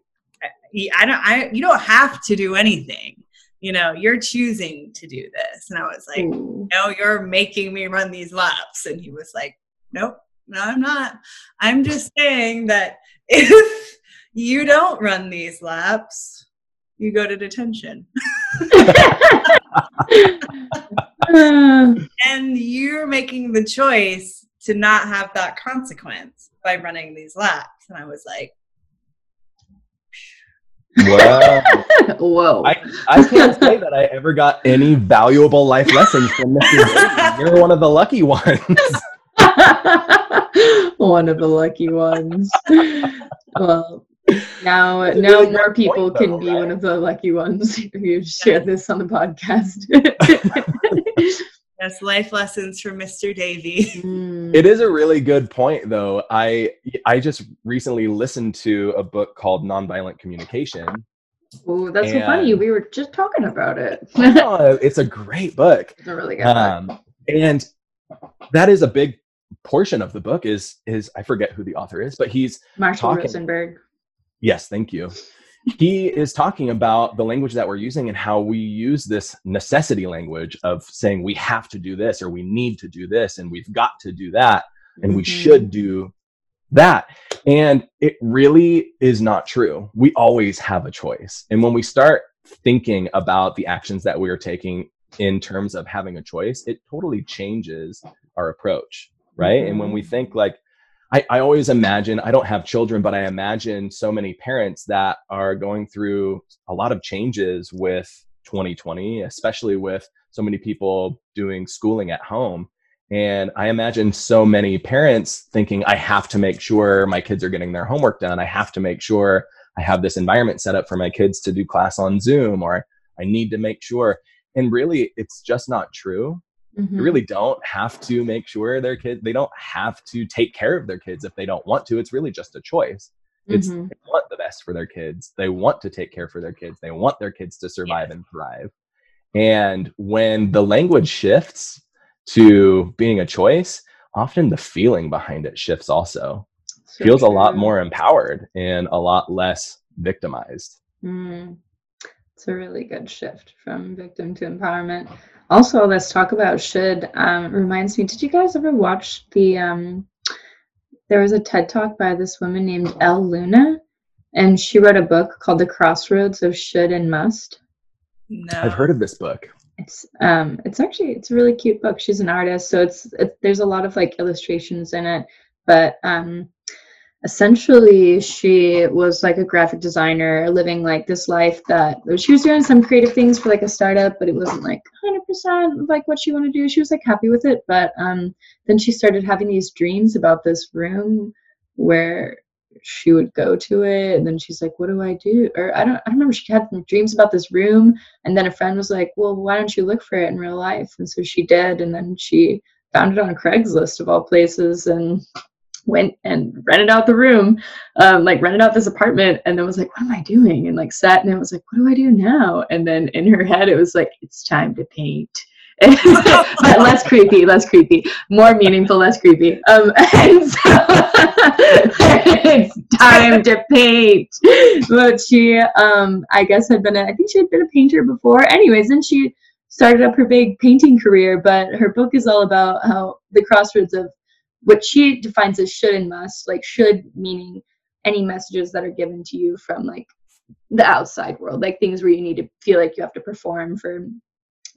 Speaker 1: i don't i you don't have to do anything you know you're choosing to do this. And i was like
Speaker 4: Ooh.
Speaker 1: no you're making me run these laps. And he was like nope no i'm not. I'm just saying that [laughs] if you don't run these laps you go to detention. [laughs] And you're making the choice to not have that consequence by running these laps. And i was like
Speaker 3: Wow. [laughs]
Speaker 4: Whoa.
Speaker 3: I, I can't say that I ever got any valuable life lessons from Mr. You're one of the lucky ones. [laughs]
Speaker 4: One of the lucky ones. Well, now now
Speaker 3: really
Speaker 4: more people
Speaker 3: point,
Speaker 4: can
Speaker 3: though,
Speaker 4: be
Speaker 3: right?
Speaker 4: one of the lucky ones [laughs] who shared this on the podcast.
Speaker 1: That's life lessons from mr davy
Speaker 4: Mm.
Speaker 3: It is a really good point, though. I I just recently listened to a book called Nonviolent Communication.
Speaker 4: Oh, that's so funny. We were just talking about it.
Speaker 3: Oh, it's a great book.
Speaker 4: It's a really good book.
Speaker 3: um, and that is a big portion of the book is is i forget who the author is but he's
Speaker 4: Marshall
Speaker 3: talking-
Speaker 4: Rosenberg.
Speaker 3: yes thank you he is talking about the language that we're using and how we use this necessity language of saying we have to do this or we need to do this and we've got to do that and we
Speaker 4: Mhm.
Speaker 3: should do that. And it really is not true. We always have a choice. And when we start thinking about the actions that we are taking in terms of having a choice it totally changes our approach right? And when we think like I, I always imagine i don't have children but i imagine so many parents that are going through a lot of changes with 2020 especially with so many people doing schooling at home and I imagine so many parents thinking, I have to make sure my kids are getting their homework done. I have to make sure I have this environment set up for my kids to do class on Zoom, or I need to make sure. And really, it's just not true.
Speaker 4: Mhm.
Speaker 3: They really don't have to make sure their kids, they don't have to take care of their kids if they don't want to. It's really just a choice. It's
Speaker 4: Mhm.
Speaker 3: they want the best for their kids. They want to take care for their kids. They want their kids to survive and thrive. And when the language shifts to being a choice, often the feeling behind it shifts also.
Speaker 4: So
Speaker 3: Feels a lot more empowered and a lot less victimized.
Speaker 4: Mm. It's a really good shift from victim to empowerment. Also, let's talk about should. Um, reminds me, did you guys ever watch the? Um, there was a TED talk by this woman named Elle Luna, and she wrote a book called The Crossroads of Should and Must.
Speaker 1: no
Speaker 3: I've heard of this book.
Speaker 4: It's um, it's actually it's a really cute book. She's an artist, so it's it, there's a lot of like illustrations in it, but um, essentially she was like a graphic designer living like this life that she was doing some creative things for like a startup but it wasn't like 100% like what she wanted to do. She was like happy with it but um then she started having these dreams about this room where she would go to it and then she's like what do i do? Or i don't i don't remember she had dreams about this room and then a friend was like well why don't you look for it in real life? And so she did and then she found it on craigslist of all places and went and rented out the room, um, like rented out this apartment, and then was like, "What am I doing?" And like sat and it was like, "What do I do now?" And then in her head, it was like, "It's time to paint." [laughs] but less creepy, less creepy, more meaningful, less creepy. Um, [laughs] and so [laughs] it's time to paint. But she, um, I guess, had been a, I think she had been a painter before. Anyways, and she started up her big painting career. But her book is all about how the crossroads of what she defines as should and must, like should meaning any messages that are given to you from like the outside world, like things where you need to feel like you have to perform for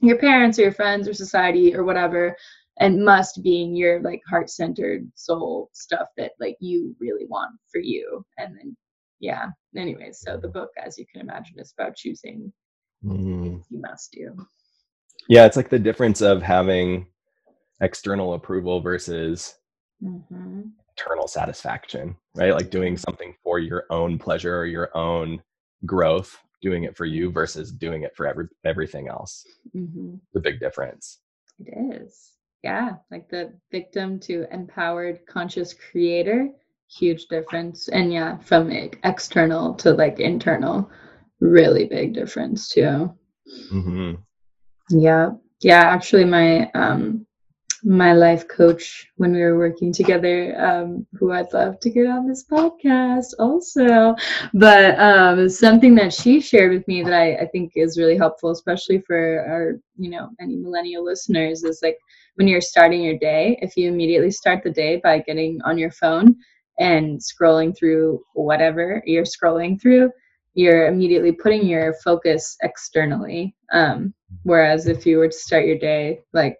Speaker 4: your parents or your friends or society or whatever and must being your like heart centered soul stuff that like you really want for you. And then yeah. Anyways so the book as you can imagine is about choosing mm. you must do.
Speaker 3: Yeah it's like the difference of having external approval versus mm-hmm. internal satisfaction right? Like doing something for your own pleasure or your own growth doing it for you versus doing it for every everything else. Mm-hmm. the big difference.
Speaker 4: It is. Yeah like the victim to empowered conscious creator huge difference. And yeah from external to like internal really big difference too. Mm-hmm. yeah yeah actually my um my life coach when we were working together, um, who I'd love to get on this podcast also. But um, something that she shared with me that I, I think is really helpful, especially for our, you know, any millennial listeners, is like when you're starting your day, if you immediately start the day by getting on your phone and scrolling through whatever you're scrolling through, you're immediately putting your focus externally. Um, whereas if you were to start your day like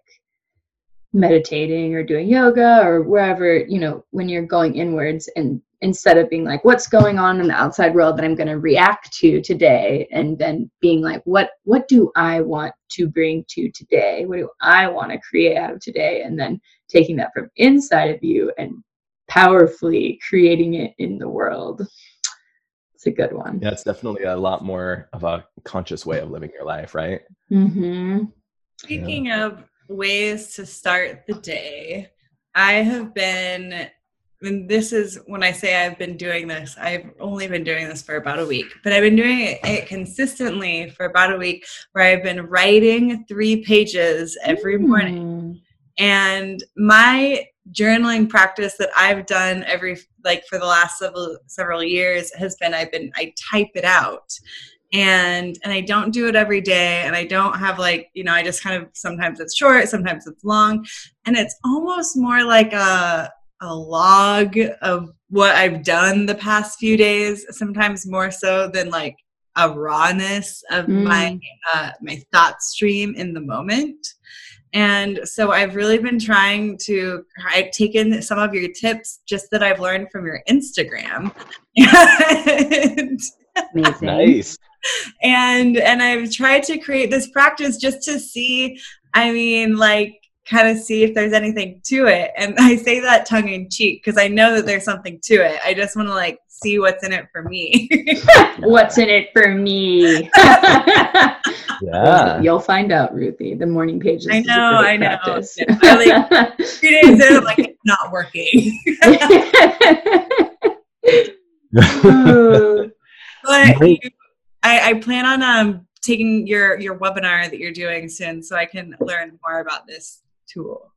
Speaker 4: meditating or doing yoga or wherever, you know, when you're going inwards and instead of being like, what's going on in the outside world that I'm going to react to today, and then being like, what what do I want to bring to today? What do I want to create out of today? And then taking that from inside of you and powerfully creating it in the world. It's a good one.
Speaker 3: Yeah, it's definitely a lot more of a conscious way of living your life, right?
Speaker 1: Mm-hmm. Speaking yeah. of ways to start the day. I have been, and this is when I say I've been doing this, I've only been doing this for about a week, but I've been doing it, it consistently for about a week where I've been writing three pages every morning. Mm. And my journaling practice that I've done every like for the last several several years has been I've been I type it out and and I don't do it every day and I don't have like you know I just kind of sometimes it's short sometimes it's long and it's almost more like a a log of what I've done the past few days sometimes more so than like a rawness of mm. my uh, my thought stream in the moment and so I've really been trying to I've taken some of your tips just that I've learned from your Instagram [laughs] and
Speaker 3: Amazing. nice
Speaker 1: and and I've tried to create this practice just to see, I mean, like kind of see if there's anything to it. And I say that tongue in cheek because I know that there's something to it. I just want to like see what's in it for me. [laughs]
Speaker 4: what's in it for me? [laughs] yeah. You'll find out, Ruthie. The morning pages.
Speaker 1: I know, I know. I like, [laughs] three days in, like it's not working. but you I, I plan on um, taking your your webinar that you're doing soon, so I can learn more about this tool.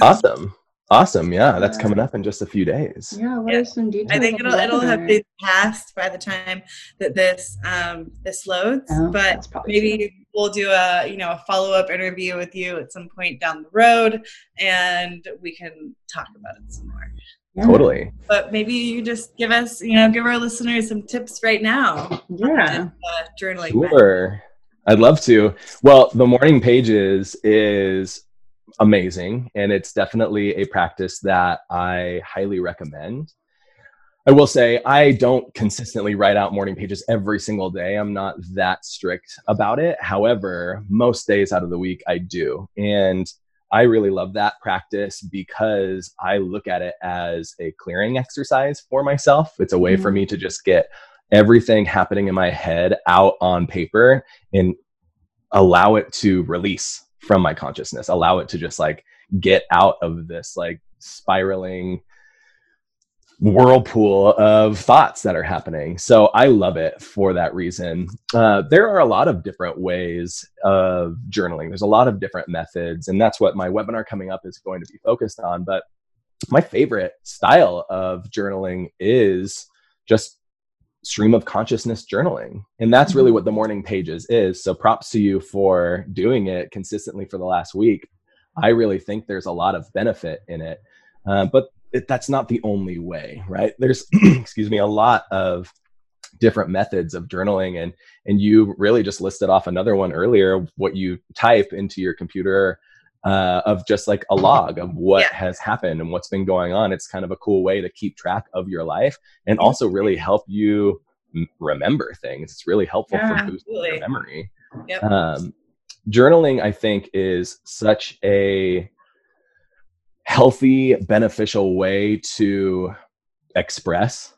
Speaker 3: awesome. Awesome. Yeah, [laughs] that's coming up in just a few days.
Speaker 4: Yeah, what yeah. are some details?
Speaker 1: I think it'll it'll have been passed by the time that this um this loads. Oh, but maybe true. we'll do a you know a follow up interview with you at some point down the road and we can talk about it some more.
Speaker 3: Yeah. Totally.
Speaker 1: But maybe you just give us, you know, give our listeners some tips right now.
Speaker 4: Yeah.
Speaker 1: Uh, journaling.
Speaker 3: Sure. I'd love to. Well, the morning pages is amazing, and it's definitely a practice that I highly recommend. I will say I don't consistently write out morning pages every single day. I'm not that strict about it. However, most days out of the week I do. And I really love that practice because I look at it as a clearing exercise for myself. It's a way mm-hmm. for me to just get everything happening in my head out on paper and allow it to release from my consciousness, allow it to just like get out of this like spiraling whirlpool of thoughts that are happening. So I love it for that reason. Uh, there are a lot of different ways of journaling. There's a lot of different methods, and that's what my webinar coming up is going to be focused on. But my favorite style of journaling is just stream of consciousness journaling. And that's really mm-hmm. what the morning pages is. So props to you for doing it consistently for the last week. I really think there's a lot of benefit in it uh, but it, that's not the only way, right? There's, [clears throat] excuse me, a lot of different methods of journaling, and and you really just listed off another one earlier. What you type into your computer uh, of just like a log of what yeah. has happened and what's been going on. It's kind of a cool way to keep track of your life and also really help you remember things. It's really helpful yeah, for boosting your memory. Yep. Um, journaling, I think, is such a healthy, beneficial way to express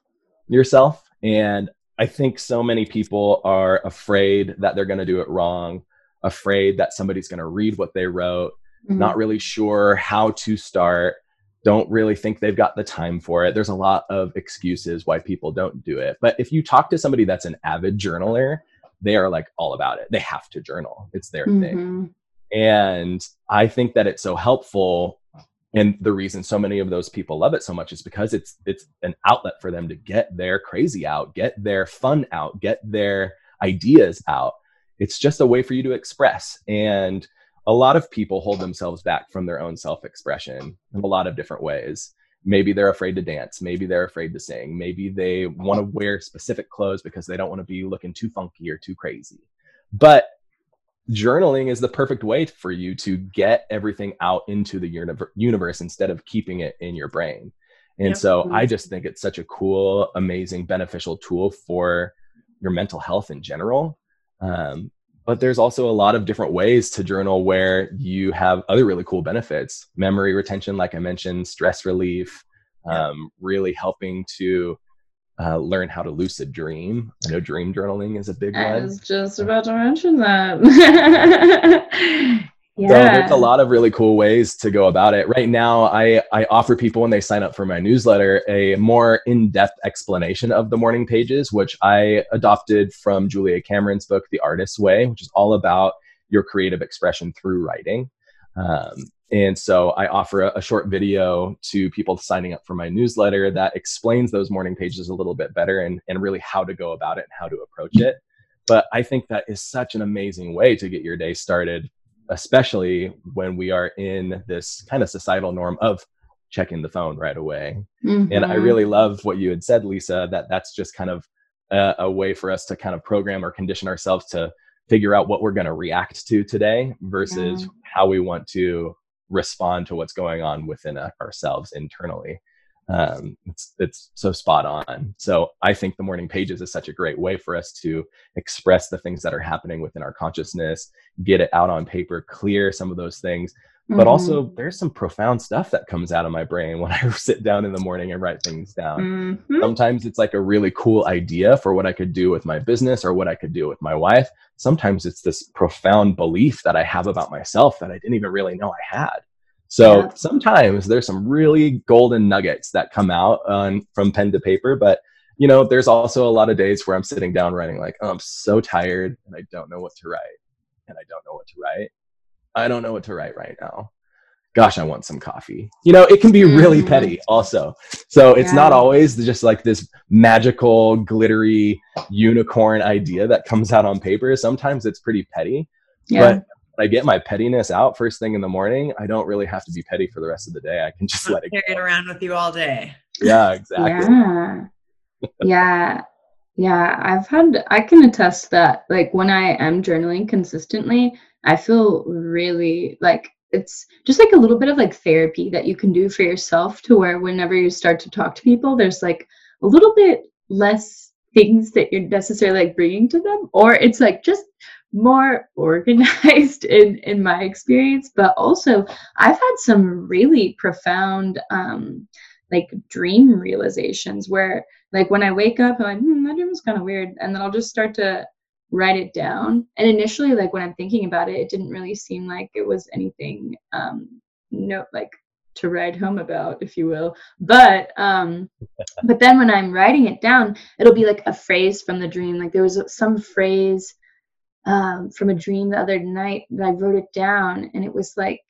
Speaker 3: yourself. And I think so many people are afraid that they're going to do it wrong, afraid that somebody's going to read what they wrote, mm-hmm. not really sure how to start, don't really think they've got the time for it. There's a lot of excuses why people don't do it. But if you talk to somebody that's an avid journaler, they are like all about it. They have to journal, it's their mm-hmm. thing. And I think that it's so helpful and the reason so many of those people love it so much is because it's it's an outlet for them to get their crazy out get their fun out get their ideas out. It's just a way for you to express. And a lot of people hold themselves back from their own self-expression in a lot of different ways. Maybe they're afraid to dance. Maybe they're afraid to sing. Maybe they want to wear specific clothes because they don't want to be looking too funky or too crazy. But journaling is the perfect way for you to get everything out into the universe instead of keeping it in your brain. And yep. so I just think it's such a cool, amazing, beneficial tool for your mental health in general. Um, but there's also a lot of different ways to journal where you have other really cool benefits memory retention, like I mentioned, stress relief, um, really helping to uh, learn how to lucid dream. I know dream journaling is a big
Speaker 4: I
Speaker 3: one.
Speaker 4: I was just about to mention that. [laughs]
Speaker 3: yeah. So there's a lot of really cool ways to go about it. Right now, I, I offer people when they sign up for my newsletter a more in-depth explanation of the morning pages, which I adopted from Julia Cameron's book, The Artist's Way, which is all about your creative expression through writing. Um, and so I offer a, a, short video to people signing up for my newsletter that explains those morning pages a little bit better and, and really how to go about it and how to approach it. But I think that is such an amazing way to get your day started, especially when we are in this kind of societal norm of checking the phone right away. Mm-hmm. And I mm-hmm. really love what you had said, Lisa, that that's just kind of a, a way for us to kind of program or condition ourselves to figure out what we're going to react to today versus yeah. how we want to respond to what's going on within uh, ourselves internally. Um, it's it's so spot on. So I think the morning pages is such a great way for us to express the things that are happening within our consciousness, get it out on paper, clear some of those things. Mm-hmm. But also, mm-hmm. there's some profound stuff that comes out of my brain when [laughs] I sit down in the morning and write things down. Mm-hmm. Sometimes it's like a really cool idea for what I could do with my business or what I could do with my wife. Sometimes it's this profound belief that I have about myself that I didn't even really know I had. So yeah. sometimes there's some really golden nuggets that come out on, from pen to paper, but you know, there's also a lot of days where I'm sitting down writing like, oh, I'm so tired and I don't know what to write. And I don't know what to write. I don't know what to write right now. Gosh, I want some coffee. You know, it can be really mm. petty also. So it's yeah. not always just like this magical, glittery unicorn idea that comes out on paper. Sometimes it's pretty petty. Yeah. But I get my pettiness out first thing in the morning, I don't really have to be petty for the rest of the day. I can just let it
Speaker 1: carry it around with you all day.
Speaker 3: Yeah, exactly.
Speaker 4: Yeah. yeah. Yeah, I've had I can attest that like when I am journaling consistently, I feel really like it's just like a little bit of like therapy that you can do for yourself to where whenever you start to talk to people, there's like a little bit less things that you're necessarily like bringing to them or it's like just more organized [laughs] in in my experience. But also i've had some really profound um like dream realizations where like when i wake up i'm like hmm, that dream was kind of weird and then i'll just start to write it down. And initially like when i'm thinking about it it didn't really seem like it was anything um no like to write home about if you will. But um [laughs] but then when i'm writing it down it'll be like a phrase from the dream. Like there was some phrase um, from a dream the other night that I wrote it down, and it was like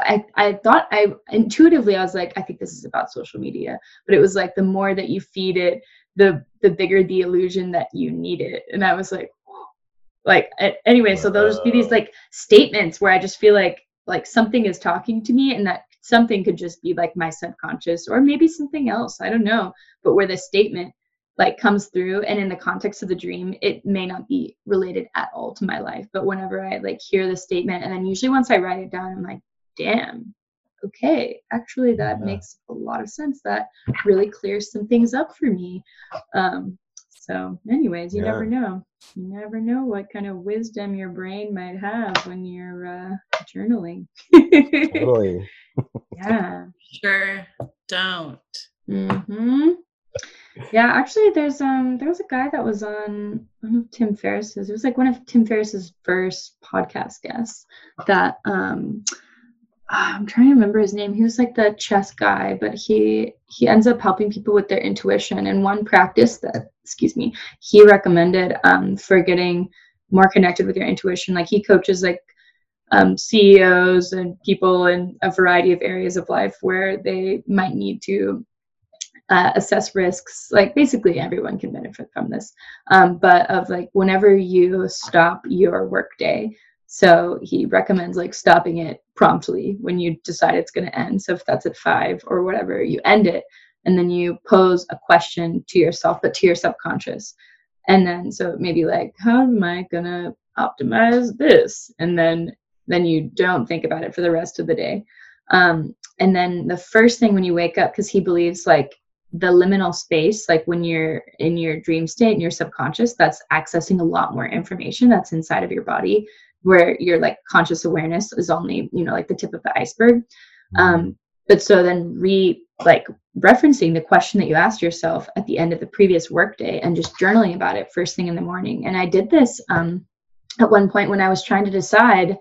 Speaker 4: I, I thought I intuitively I was like I think this is about social media, but it was like the more that you feed it, the the bigger the illusion that you need it, and I was like, [gasps] like anyway, so there'll just be these like statements where I just feel like like something is talking to me, and that something could just be like my subconscious or maybe something else. I don't know. But where the statement like comes through and in the context of the dream it may not be related at all to my life. But whenever i like hear the statement and then usually once i write it down i'm like damn okay actually that yeah. makes a lot of sense. That really clears some things up for me. Um so anyways you yeah. never know. You never know what kind of wisdom your brain might have when you're uh journaling.
Speaker 3: Totally. [laughs]
Speaker 4: Yeah.
Speaker 1: Sure don't.
Speaker 4: Mm-hmm. Yeah, actually, there's um there was a guy that was on one of Tim Ferriss's. It was like one of Tim Ferriss's first podcast guests that um I'm trying to remember his name. He was like the chess guy, but he he ends up helping people with their intuition. And one practice that excuse me he recommended um for getting more connected with your intuition. Like he coaches like um, CEOs and people in a variety of areas of life where they might need to uh, assess risks like basically everyone can benefit from this um, but of like whenever you stop your workday so he recommends like stopping it promptly when you decide it's going to end. So if that's at five or whatever you end it and then you pose a question to yourself but to your subconscious. And then so maybe like how am i going to optimize this? And then then you don't think about it for the rest of the day. Um, and then the first thing when you wake up because he believes like the liminal space like when you're in your dream state and your subconscious that's accessing a lot more information that's inside of your body where your like conscious awareness is only you know like the tip of the iceberg mm-hmm. um but so then re like referencing the question that you asked yourself at the end of the previous workday and just journaling about it first thing in the morning and i did this um at one point when i was trying to decide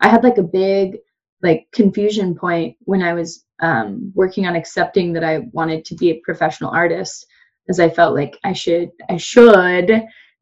Speaker 4: i had like a big like confusion point when i was um, working on accepting that I wanted to be a professional artist, as I felt like I should I should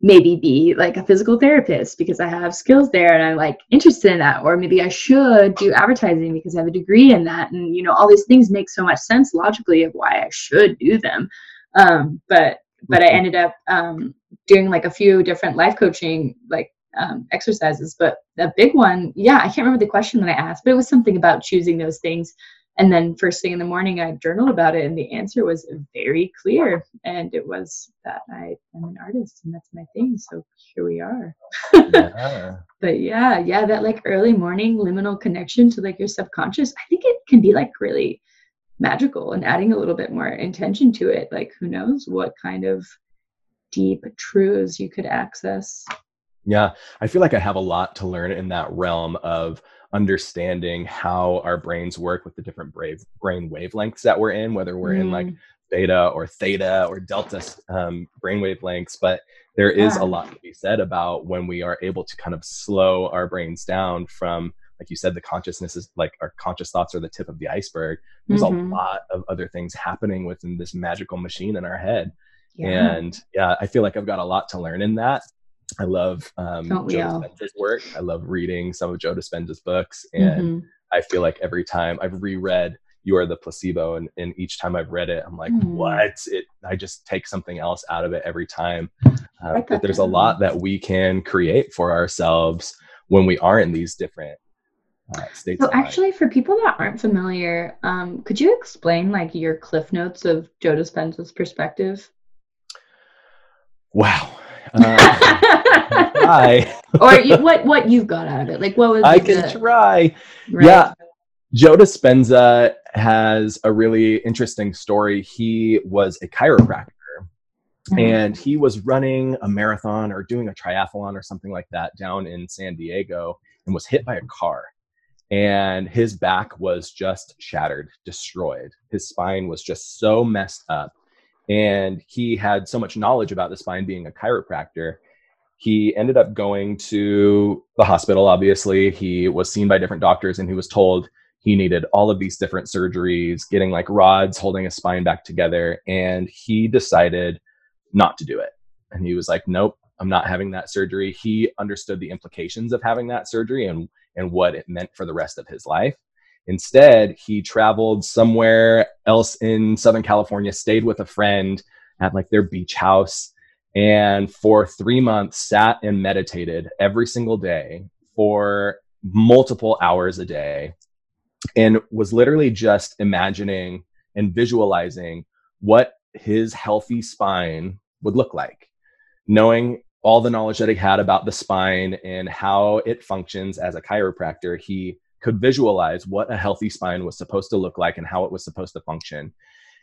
Speaker 4: maybe be like a physical therapist because I have skills there and I'm like interested in that, or maybe I should do advertising because I have a degree in that, and you know all these things make so much sense logically of why I should do them. Um, but but I ended up um, doing like a few different life coaching like um, exercises. But a big one, yeah, I can't remember the question that I asked, but it was something about choosing those things and then first thing in the morning i journaled about it and the answer was very clear. And it was that i am an artist and that's my thing so here we are. [laughs] Yeah. but yeah yeah that like early morning liminal connection to like your subconscious i think it can be like really magical and adding a little bit more intention to it. Like who knows what kind of deep truths you could access.
Speaker 3: Yeah i feel like i have a lot to learn in that realm of understanding how our brains work with the different brave brain wavelengths that we're in, whether we're mm. in like mm. beta or theta or delta um, brain wavelengths. But there is yeah. a lot to be said about when we are able to kind of slow our brains down from, like you said, the consciousness is like our conscious thoughts are the tip of the iceberg. There's mm-hmm. a lot of other things happening within this magical machine in our head. Yeah. And yeah, I feel like I've got a lot to learn in that. I love um, Joe Dispenza's work. I love reading some of Joe Dispenza's books, and mm-hmm. I feel like every time I've reread "You Are the Placebo," and, and each time I've read it, I'm like, mm. "What?" It I just take something else out of it every time. Uh, that there's a lot that we can create for ourselves when we are in these different uh, states.
Speaker 4: So, actually, for people that aren't familiar, um, could you explain like your cliff notes of Joe Dispenza's perspective?
Speaker 3: Wow. Uh,
Speaker 4: try. or you, [laughs] what what you've got out of it? Like what was
Speaker 3: I can the, try. Right? Yeah. Joe Dispenza has a really interesting story. He was a chiropractor mm-hmm. and he was running a marathon or doing a triathlon or something like that down in San Diego and was hit by a car. And his back was just shattered, destroyed. His spine was just so messed up and he had so much knowledge about the spine being a chiropractor he ended up going to the hospital obviously. He was seen by different doctors and he was told he needed all of these different surgeries getting like rods holding his spine back together and he decided not to do it. And he was like nope i'm not having that surgery. He understood the implications of having that surgery and and what it meant for the rest of his life Instead, he traveled somewhere else in Southern California, stayed with a friend at like their beach house, and for three months sat and meditated every single day for multiple hours a day and was literally just imagining and visualizing what his healthy spine would look like, knowing all the knowledge that he had about the spine and how it functions as a chiropractor, he could visualize what a healthy spine was supposed to look like and how it was supposed to function.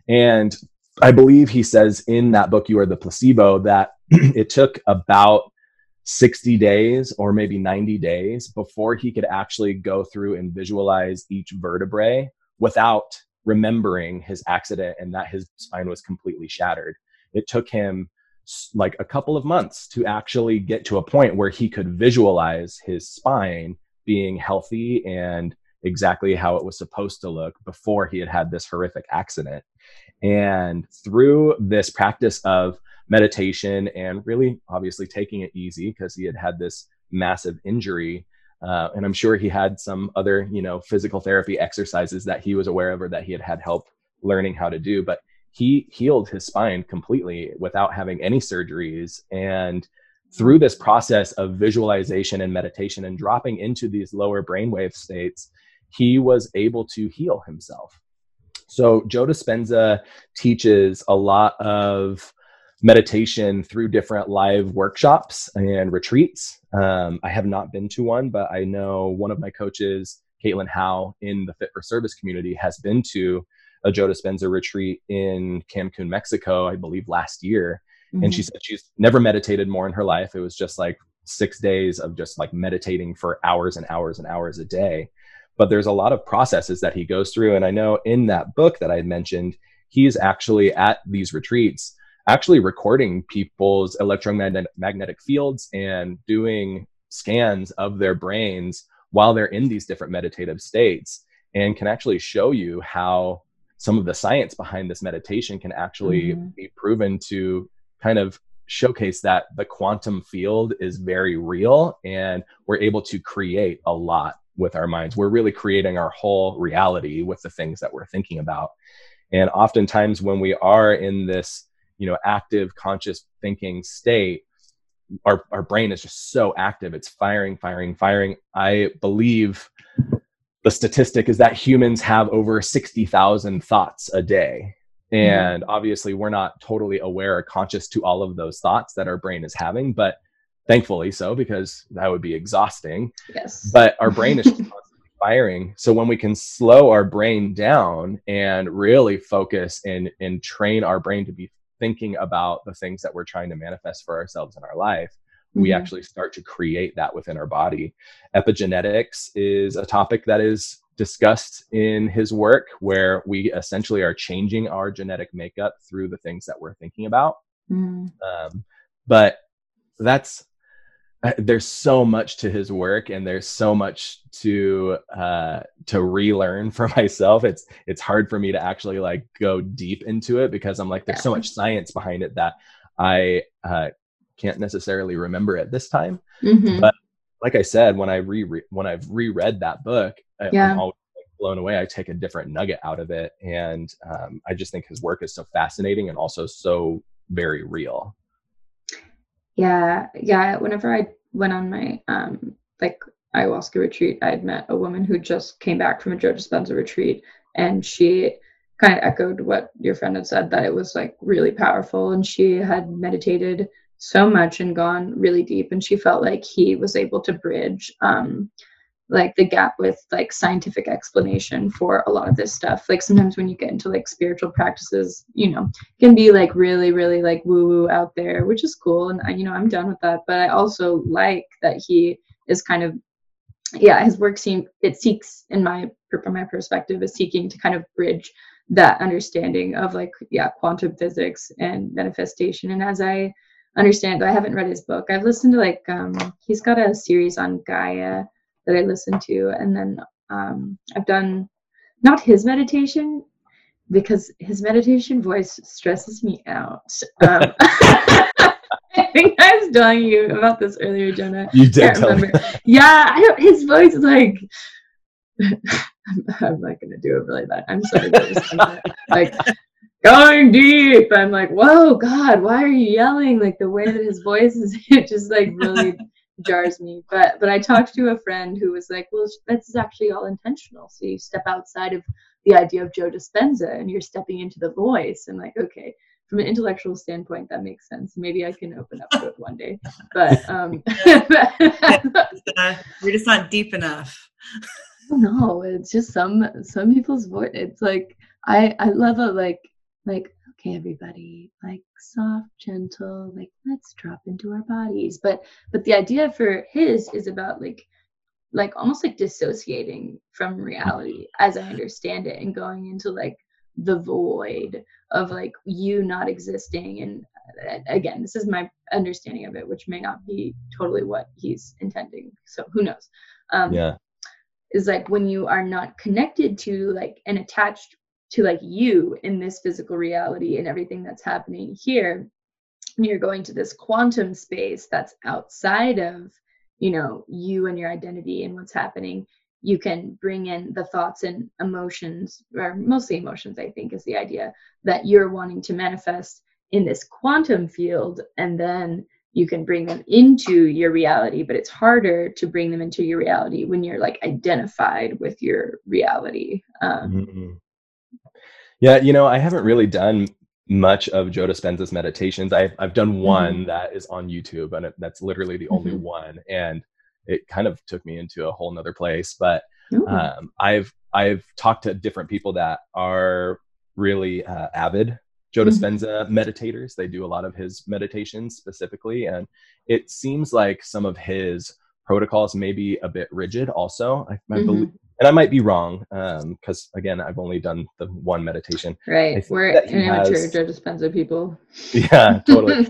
Speaker 3: And I believe he says in that book, You Are the Placebo, that [clears throat] it took about 60 days or maybe 90 days before he could actually go through and visualize each vertebrae without remembering his accident and that his spine was completely shattered. It took him like a couple of months to actually get to a point where he could visualize his spine being healthy and exactly how it was supposed to look before he had had this horrific accident. And through this practice of meditation and really obviously taking it easy because he had had this massive injury, uh, and I'm sure he had some other, you know, physical therapy exercises that he was aware of or that he had had help learning how to do. But he healed his spine completely without having any surgeries. And through this process of visualization and meditation and dropping into these lower brainwave states, he was able to heal himself. So Joe Dispenza teaches a lot of meditation through different live workshops and retreats. Um, I have not been to one, but I know one of my coaches, Caitlin Howe, in the Fit for Service community, has been to a Joe Dispenza retreat in Cancun, Mexico, I believe last year. Mm-hmm. And she mm-hmm. said she's never meditated more in her life. It was just like six days of just like meditating for hours and hours and hours a day. But there's a lot of processes that he goes through. And I know in that book that I mentioned, he's actually at these retreats actually recording people's electromagnetic fields and doing scans of their brains while they're in these different meditative states and can actually show you how some of the science behind this meditation can actually mm-hmm. be proven to kind of showcase that the quantum field is very real and we're able to create a lot with our minds. We're really creating our whole reality with the things that we're thinking about. And oftentimes, when we are in this you know active conscious thinking state our, our brain is just so active it's firing firing firing i believe the statistic is that humans have over 60,000 thoughts a day. And mm-hmm. obviously we're not totally aware or conscious to all of those thoughts that our brain is having but thankfully so because that would be exhausting
Speaker 4: yes
Speaker 3: but our [laughs] brain is constantly firing so when we can slow our brain down and really focus and and train our brain to be thinking about the things that we're trying to manifest for ourselves in our life, mm-hmm. we actually start to create that within our body. Epigenetics is a topic that is discussed in his work where we essentially are changing our genetic makeup through the things that we're thinking about. Mm. Um, but that's uh, there's so much to his work and there's so much to uh to relearn [laughs] for myself it's it's hard for me to actually like go deep into it because i'm like there's so much science behind it that i uh can't necessarily remember at this time mm-hmm. but like i said when i re when i've reread that book yeah. i'm always like, blown away i take a different nugget out of it and um, i just think his work is so fascinating and also so very real
Speaker 4: yeah, yeah. Whenever I went on my um like ayahuasca retreat, I had met a woman who just came back from a Joe Dispenza retreat, and she kind of echoed what your friend had said that it was like really powerful, and she had meditated so much and gone really deep, and she felt like he was able to bridge um like the gap with like scientific explanation for a lot of this stuff. Like sometimes when you get into like spiritual practices you know can be like really really like woo woo out there which is cool and I, you know i'm done with that but i also like that he is kind of yeah his work seems it seeks in my from my perspective is seeking to kind of bridge that understanding of like yeah quantum physics and manifestation and as i understand though i haven't read his book i've listened to like um he's got a series on gaia that I listen to. And then um, I've done not his meditation because his meditation voice stresses me out. Um, [laughs] [laughs] I think I was telling you about this earlier, Jonah.
Speaker 3: You did tell remember.
Speaker 4: me. Yeah, I don't, his voice is like. I'm, [laughs] I'm not gonna do it really bad. I'm sorry. like going deep. I'm like, whoa, God, why are you yelling? Like the way that his voice is, it just like really jars me. But but I talked to a friend who was like, well, that's actually all intentional. So you step outside of the idea of Joe Dispenza and you're stepping into the voice. And like, okay, from an intellectual standpoint, that makes sense. Maybe I can open up to it one day. But um, [laughs] [laughs]
Speaker 1: we're just not deep enough.
Speaker 4: No, it's just some some people's voice. It's like I I love a like like okay everybody like soft gentle like let's drop into our bodies. But but the idea for his is about like like almost like dissociating from reality as i understand it and going into like the void of like you not existing. And uh, again this is my understanding of it which may not be totally what he's intending. So who knows?
Speaker 3: Um yeah.
Speaker 4: is like when you are not connected to like an attached to like you in this physical reality and everything that's happening here. And you're going to this quantum space that's outside of you know you and your identity and what's happening. You can bring in the thoughts and emotions or mostly emotions i think is the idea that you're wanting to manifest in this quantum field and then you can bring them into your reality but it's harder to bring them into your reality when you're like identified with your reality. Um, mm-hmm.
Speaker 3: Yeah, you know, I haven't really done much of Joe Dispenza's meditations. I've I've done one mm-hmm. that is on YouTube, and it, that's literally the only mm-hmm. one, and it kind of took me into a whole nother place. But um, I've I've talked to different people that are really uh, avid Joe mm-hmm. Meditators. They do a lot of his meditations specifically, and it seems like some of his protocols may be a bit rigid. Also, I, I mm-hmm. And I might be wrong because um, again, I've only done the one meditation.
Speaker 4: Right, we're amateur has, Joe Dispenza people. [laughs]
Speaker 3: Yeah, totally.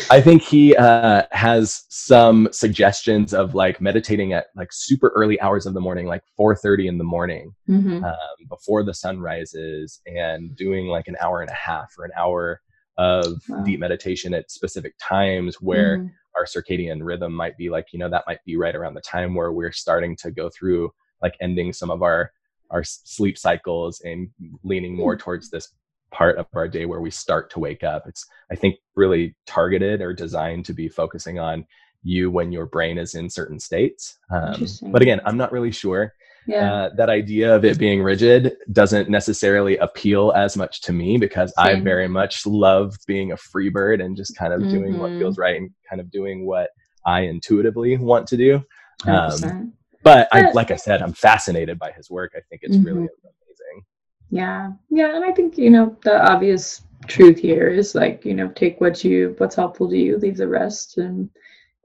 Speaker 3: [laughs] I think he uh, has some suggestions of like meditating at like super early hours of the morning, like 4:30 in the morning, mm-hmm. um, before the sun rises, and doing like an hour and a half or an hour of wow. deep meditation at specific times where. Mm-hmm. Our circadian rhythm might be like, you know, that might be right around the time where we're starting to go through like ending some of our our sleep cycles and leaning more towards this part of our day where we start to wake up it's i think really targeted or designed to be focusing on you when your brain is in certain states um, but again i'm not really sure yeah. Uh, that idea of it being rigid doesn't necessarily appeal as much to me because Same. I very much love being a free bird and just kind of mm-hmm. doing what feels mm-hmm. right and kind of doing what I intuitively want to do. Um, but I, like I said, I'm fascinated by his work. I think it's mm-hmm. really amazing.
Speaker 4: Yeah, yeah, and I think you know the obvious truth here is like you know take what you what's helpful to you, leave the rest, and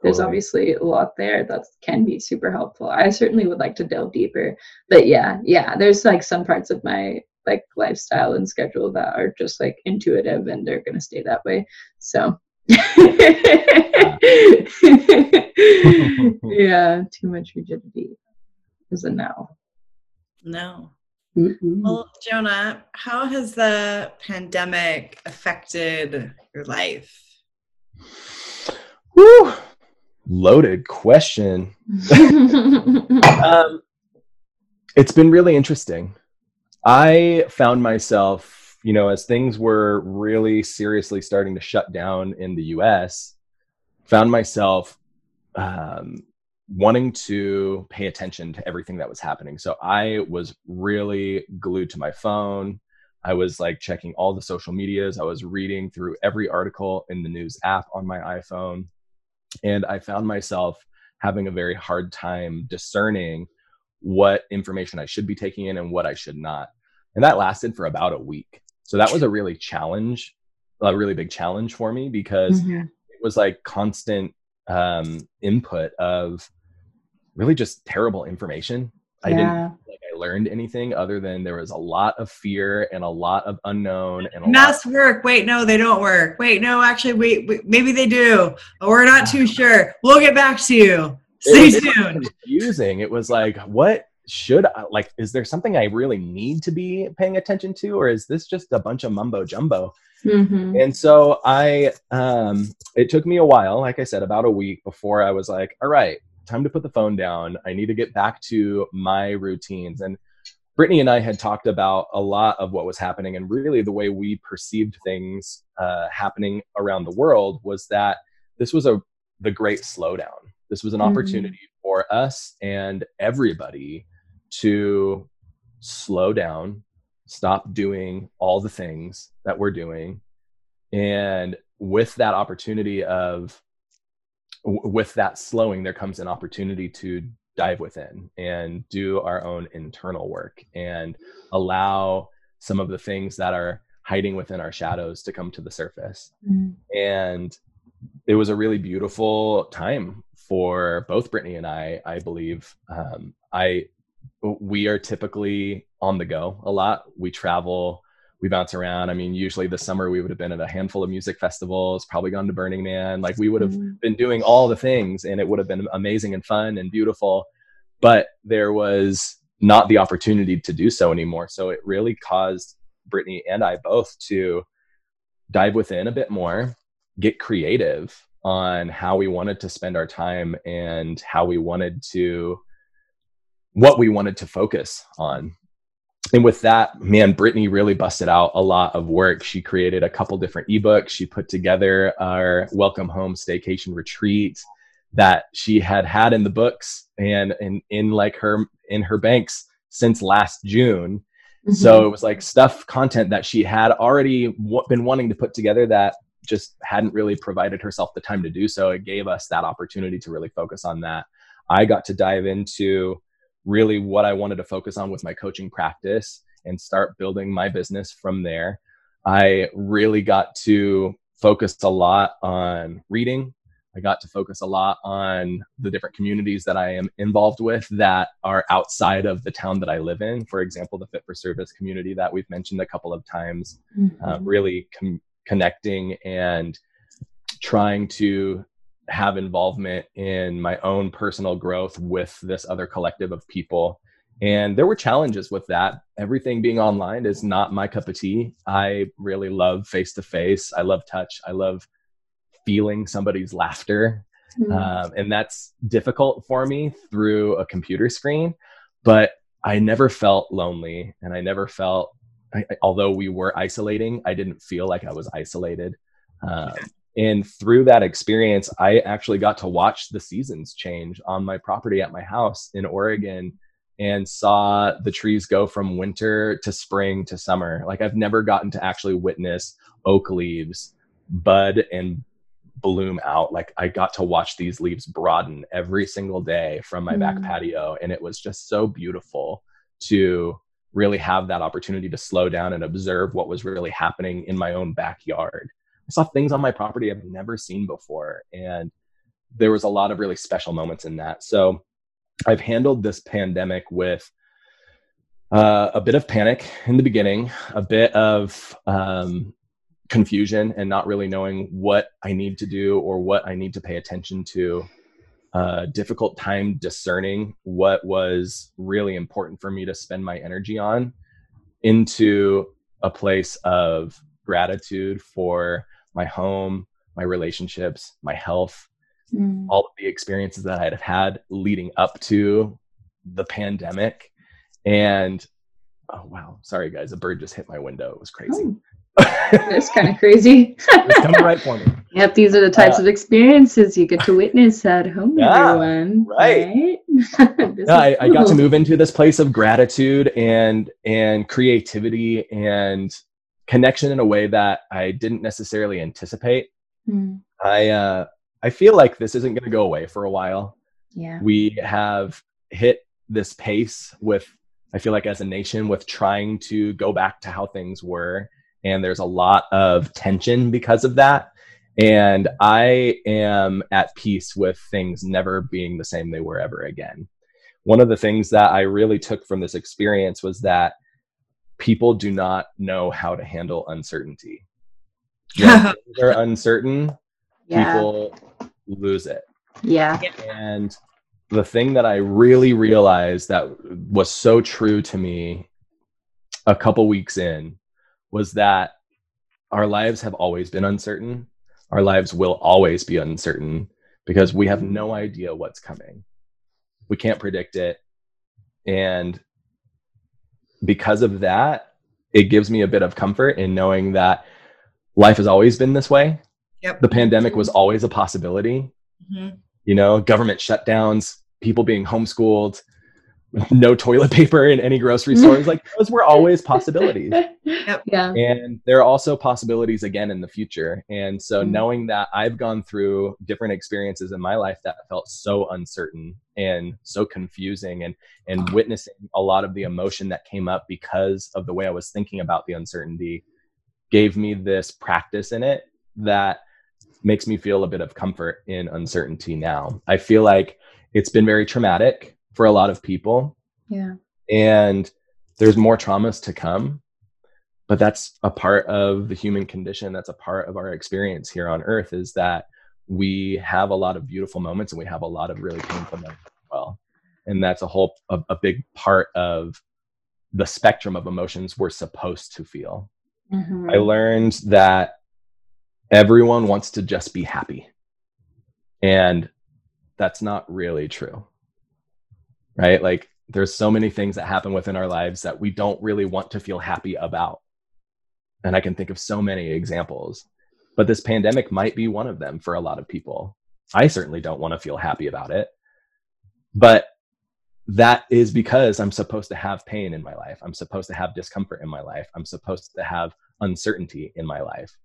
Speaker 4: there's totally. obviously a lot there that can be super helpful. I certainly would like to delve deeper, but yeah, yeah, there's like some parts of my like lifestyle and schedule that are just like intuitive and they're gonna stay that way. So yeah, [laughs] [laughs] too much rigidity is a no.
Speaker 1: No. Mm-mm. Well, Jonah, how has the pandemic affected your life?
Speaker 3: Woo! Loaded question. [laughs] um, it's been really interesting. I found myself you know, as things were really seriously starting to shut down in the US, found myself um, wanting to pay attention to everything that was happening. So I was really glued to my phone. I was like checking all the social medias. I was reading through every article in the news app on my iPhone. And I found myself having a very hard time discerning what information I should be taking in and what I should not. And that lasted for about a week. So that was a really challenge, a really big challenge for me because mm-hmm. it was like constant um, input of really just terrible information. I didn't like I learned anything other than there was a lot of fear and a lot of unknown and
Speaker 1: mass lot- work. Wait, no, they don't work. Wait, no, actually, wait, wait maybe they do. We're not too sure. We'll get back to you. Stay
Speaker 3: it, tuned. It confusing. It was like, what should I, like is there something i really need to be paying attention to or is this just a bunch of mumbo jumbo mm-hmm. and so i um it took me a while like i said about a week before i was like all right time to put the phone down i need to get back to my routines and brittany and i had talked about a lot of what was happening and really the way we perceived things uh, happening around the world was that this was a the great slowdown This was an mm-hmm. opportunity for us and everybody to slow down, stop doing all the things that we're doing. And with that opportunity of, with that slowing, there comes an opportunity to dive within and do our own internal work and allow some of the things that are hiding within our shadows to come to the surface. Mm. And it was a really beautiful time for both Brittany and I, I believe. Um, I we are typically on the go a lot. We travel, we bounce around. I mean, usually this summer we would have been at a handful of music festivals, probably gone to Burning Man. Like we would have mm-hmm. been doing all the things and it would have been amazing and fun and beautiful. But there was not the opportunity to do so anymore. So it really caused Brittany and I both to dive within a bit more, get creative on how we wanted to spend our time and how we wanted to what we wanted to focus on. And with that, man, Brittany really busted out a lot of work. She created a couple different ebooks. She put together our Welcome Home Staycation Retreat that she had had in the books and in, in like her in her banks since last June. Mm-hmm. So it was like stuff, content that she had already w- been wanting to put together that just hadn't really provided herself the time to do so. It gave us that opportunity to really focus on that. I got to dive into really what I wanted to focus on with my coaching practice and start building my business from there. I really got to focus a lot on reading. I got to focus a lot on the different communities that I am involved with that are outside of the town that I live in. For example, the Fit for Service community that we've mentioned a couple of times, mm-hmm. uh, really com- connecting and trying to have involvement in my own personal growth with this other collective of people. And there were challenges with that. Everything being online is not my cup of tea. I really love face to face. I love touch. I love feeling somebody's laughter. Mm-hmm. Um, and that's difficult for me through a computer screen. But I never felt lonely and I never felt, I, although we were isolating, I didn't feel like I was isolated. Um, and through that experience, I actually got to watch the seasons change on my property at my house in Oregon and saw the trees go from winter to spring to summer. Like I've never gotten to actually witness oak leaves bud and bloom out. Like I got to watch these leaves broaden every single day from my mm. back patio. And it was just so beautiful to really have that opportunity to slow down and observe what was really happening in my own backyard. I saw things on my property I've never seen before. And there was a lot of really special moments in that. So I've handled this pandemic with uh, a bit of panic in the beginning, a bit of um, confusion, and not really knowing what I need to do or what I need to pay attention to. Uh, difficult time discerning what was really important for me to spend my energy on into a place of gratitude for my home, my relationships, my health, mm. all of the experiences that I'd have had leading up to the pandemic. And oh wow, sorry guys, a bird just hit my window. It was crazy. Oh. [laughs]
Speaker 4: That's kind of crazy.
Speaker 3: it's coming right for me. [laughs]
Speaker 4: Yep, these are the types uh, of experiences you get to witness at home, yeah, everyone.
Speaker 3: Right. right? [laughs] yeah, I, cool. I got to move into this place of gratitude and and creativity and connection in a way that I didn't necessarily anticipate. Mm. I uh, I feel like this isn't going to go away for a while.
Speaker 4: Yeah,
Speaker 3: we have hit this pace with I feel like as a nation with trying to go back to how things were, and there's a lot of tension because of that. And I am at peace with things never being the same they were ever again. One of the things that I really took from this experience was that people do not know how to handle uncertainty. When [laughs] they're uncertain, yeah. people lose it.
Speaker 4: Yeah.
Speaker 3: And the thing that I really realized that was so true to me a couple weeks in was that our lives have always been uncertain. Our lives will always be uncertain because we have no idea what's coming. We can't predict it. And because of that, it gives me a bit of comfort in knowing that life has always been this way.
Speaker 1: Yep.
Speaker 3: The pandemic was always a possibility. Mm-hmm. you know, government shutdowns, people being homeschooled, [laughs] no toilet paper in any grocery stores. like those were always possibilities. [laughs]
Speaker 1: Yep.
Speaker 4: Yeah.
Speaker 3: And there are also possibilities again in the future. And so
Speaker 4: Mhm.
Speaker 3: knowing that I've gone through different experiences in my life that felt so uncertain and so confusing and and witnessing a lot of the emotion that came up because of the way I was thinking about the uncertainty gave me this practice in it that makes me feel a bit of comfort in uncertainty now. I feel like it's been very traumatic for a lot of people.
Speaker 4: Yeah.
Speaker 3: and there's more traumas to come but that's a part of the human condition. That's a part of our experience here on earth is that we have a lot of beautiful moments and we have a lot of really painful moments as well. And that's a whole a, a big part of the spectrum of emotions we're supposed to feel.
Speaker 4: Mhm.
Speaker 3: i learned that everyone wants to just be happy. And that's not really true right? Like there's so many things that happen within our lives that we don't really want to feel happy about. And i can think of so many examples. But this pandemic might be one of them for a lot of people. I certainly don't want to feel happy about it. But that is because i'm supposed to have pain in my life. I'm supposed to have discomfort in my life. I'm supposed to have uncertainty in my life.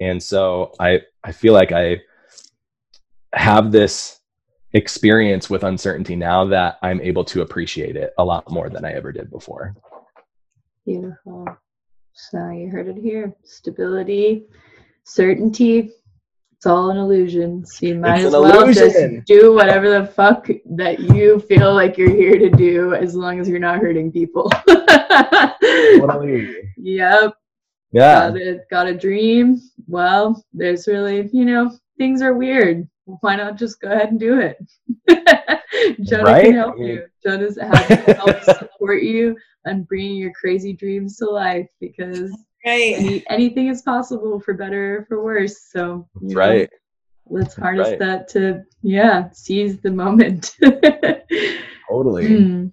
Speaker 3: And so i i feel like i have this experience with uncertainty now that i'm able to appreciate it a lot more than i ever did before
Speaker 4: Beautiful. So you heard it here. Stability, certainty. It's all an illusion. So you might
Speaker 3: It's
Speaker 4: as well
Speaker 3: illusion.
Speaker 4: just do whatever the fuck that you feel like you're here to do as long as you're not hurting people. [laughs]
Speaker 3: Totally.
Speaker 4: yep.
Speaker 3: yeah
Speaker 4: Got a, got a dream. Well, there's really, you know, things are weird. Why not just go ahead and do it? [laughs] Jonah
Speaker 3: Right?
Speaker 4: can help you. Jonah's happy to help [laughs] support you on bringing your crazy dreams to life because
Speaker 1: Right.
Speaker 4: any, anything is possible for better or for worse. So, you
Speaker 3: That's
Speaker 4: know,
Speaker 3: right
Speaker 4: let's harness
Speaker 3: right.
Speaker 4: that to, yeah, seize the moment. [laughs]
Speaker 3: totally
Speaker 4: Mm,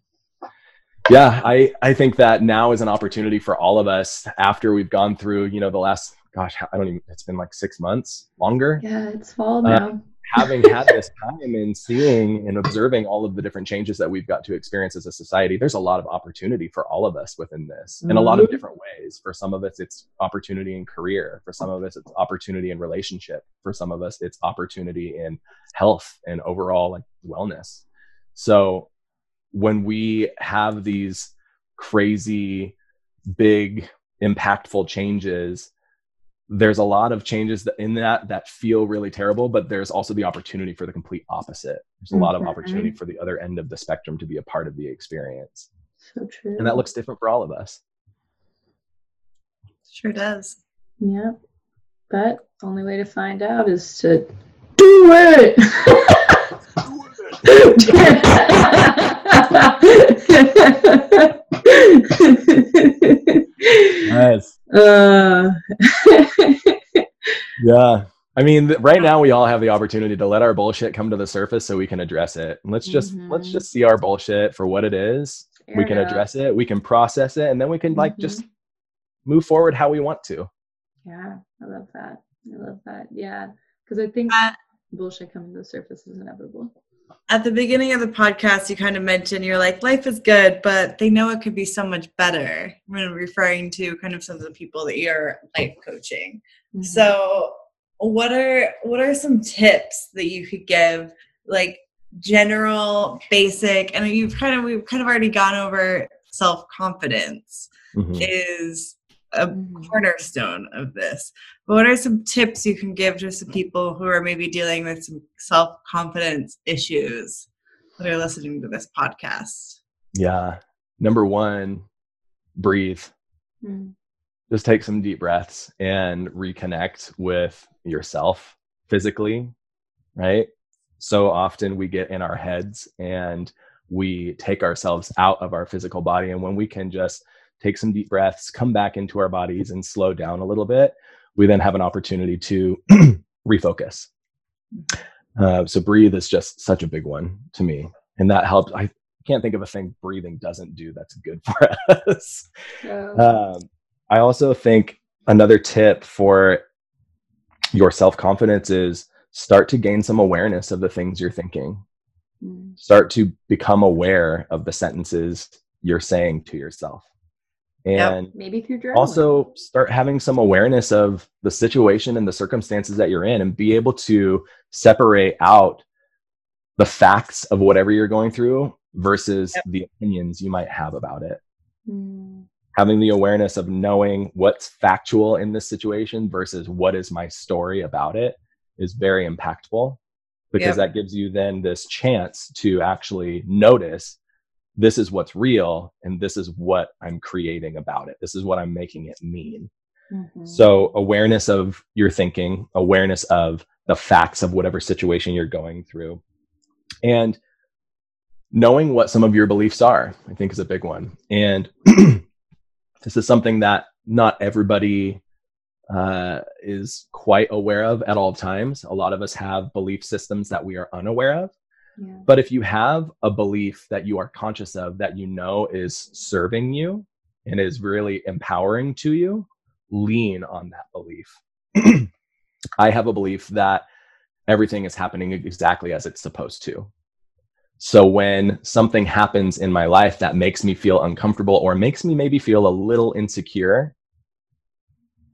Speaker 3: yeah i i think that now is an opportunity for all of us after we've gone through you know the last gosh i don't even it's been like six months longer
Speaker 4: yeah, it's fall
Speaker 3: Uh,
Speaker 4: now.
Speaker 3: Having had this [laughs] time and seeing and observing all of the different changes that we've got to experience as a society, there's a lot of opportunity for all of us within this in a lot of
Speaker 4: Mhm.
Speaker 3: different ways. For some of us, it's opportunity in career. For some of us, it's opportunity in relationship. For some of us, it's opportunity in health and overall like wellness. So when we have these crazy, big, impactful changes, there's a lot of changes that in that that feel really terrible, but there's also the opportunity for the complete opposite. There's a lot of
Speaker 4: Mhm.
Speaker 3: opportunity for the other end of the spectrum to be a part of the experience.
Speaker 4: So true.
Speaker 3: And that looks different for all of us.
Speaker 1: Sure does.
Speaker 4: Yeah. But the only way to find out is to do it. [laughs] [laughs] [laughs]
Speaker 3: Yes.
Speaker 4: uh, [laughs]
Speaker 3: Yeah. I mean, right now we all have the opportunity to let our bullshit come to the surface so we can address it. And let's just let's
Speaker 4: Mhm.
Speaker 3: just see our bullshit for what it is. we can address it, we can process it, and then we can like
Speaker 4: Mm-hmm.
Speaker 3: just move forward how we want to.
Speaker 4: Yeah, I love that. I love that. Yeah, because I think
Speaker 1: Uh,
Speaker 4: bullshit coming to the surface is inevitable.
Speaker 1: At the beginning of the podcast, you kind of mentioned you're like, life is good, but they know it could be so much better when referring to kind of some of the people that you're life coaching.
Speaker 4: Mhm.
Speaker 1: So, what are what are some tips that you could give, like general, basic? And you've kind of we've kind of already gone over self confidence
Speaker 3: Mhm.
Speaker 1: is a
Speaker 4: Mhm.
Speaker 1: cornerstone of this. But what are some tips you can give to some people who are maybe dealing with some self confidence issues that are listening to this podcast?
Speaker 3: Yeah. Number one, breathe.
Speaker 4: Mm.
Speaker 3: Just take some deep breaths and reconnect with yourself physically, right? So often we get in our heads and we take ourselves out of our physical body. And when we can just take some deep breaths, come back into our bodies and slow down a little bit, we then have an opportunity to [clears throat] refocus. Uh, so breathe is just such a big one to me. And that helps. I can't think of a thing breathing doesn't do that's good for [laughs] us.
Speaker 4: So,
Speaker 3: Um, I also think another tip for your self confidence is start to gain some awareness of the things you're thinking.
Speaker 4: Mm.
Speaker 3: Start to become aware of the sentences you're saying to yourself.
Speaker 1: Yep.
Speaker 3: And
Speaker 4: Maybe through journaling.
Speaker 3: also start having some awareness of the situation and the circumstances that you're in and be able to separate out the facts of whatever you're going through versus
Speaker 1: Yep.
Speaker 3: the opinions you might have about it
Speaker 4: Mm.
Speaker 3: having the awareness of knowing what's factual in this situation versus what is my story about it is very impactful because
Speaker 1: Yep.
Speaker 3: that gives you then this chance to actually notice this is what's real and this is what I'm creating about it. This is what I'm making it mean.
Speaker 4: Mhm.
Speaker 3: So, awareness of your thinking, awareness of the facts of whatever situation you're going through, and knowing what some of your beliefs are, I think is a big one. And [clears throat] this is something that not everybody uh, is quite aware of at all times. A lot of us have belief systems that we are unaware of.
Speaker 4: Yeah.
Speaker 3: But if you have a belief that you are conscious of that you know is serving you and is really empowering to you, lean on that belief. [clears throat] I have a belief that everything is happening exactly as it's supposed to. So when something happens in my life that makes me feel uncomfortable or makes me maybe feel a little insecure,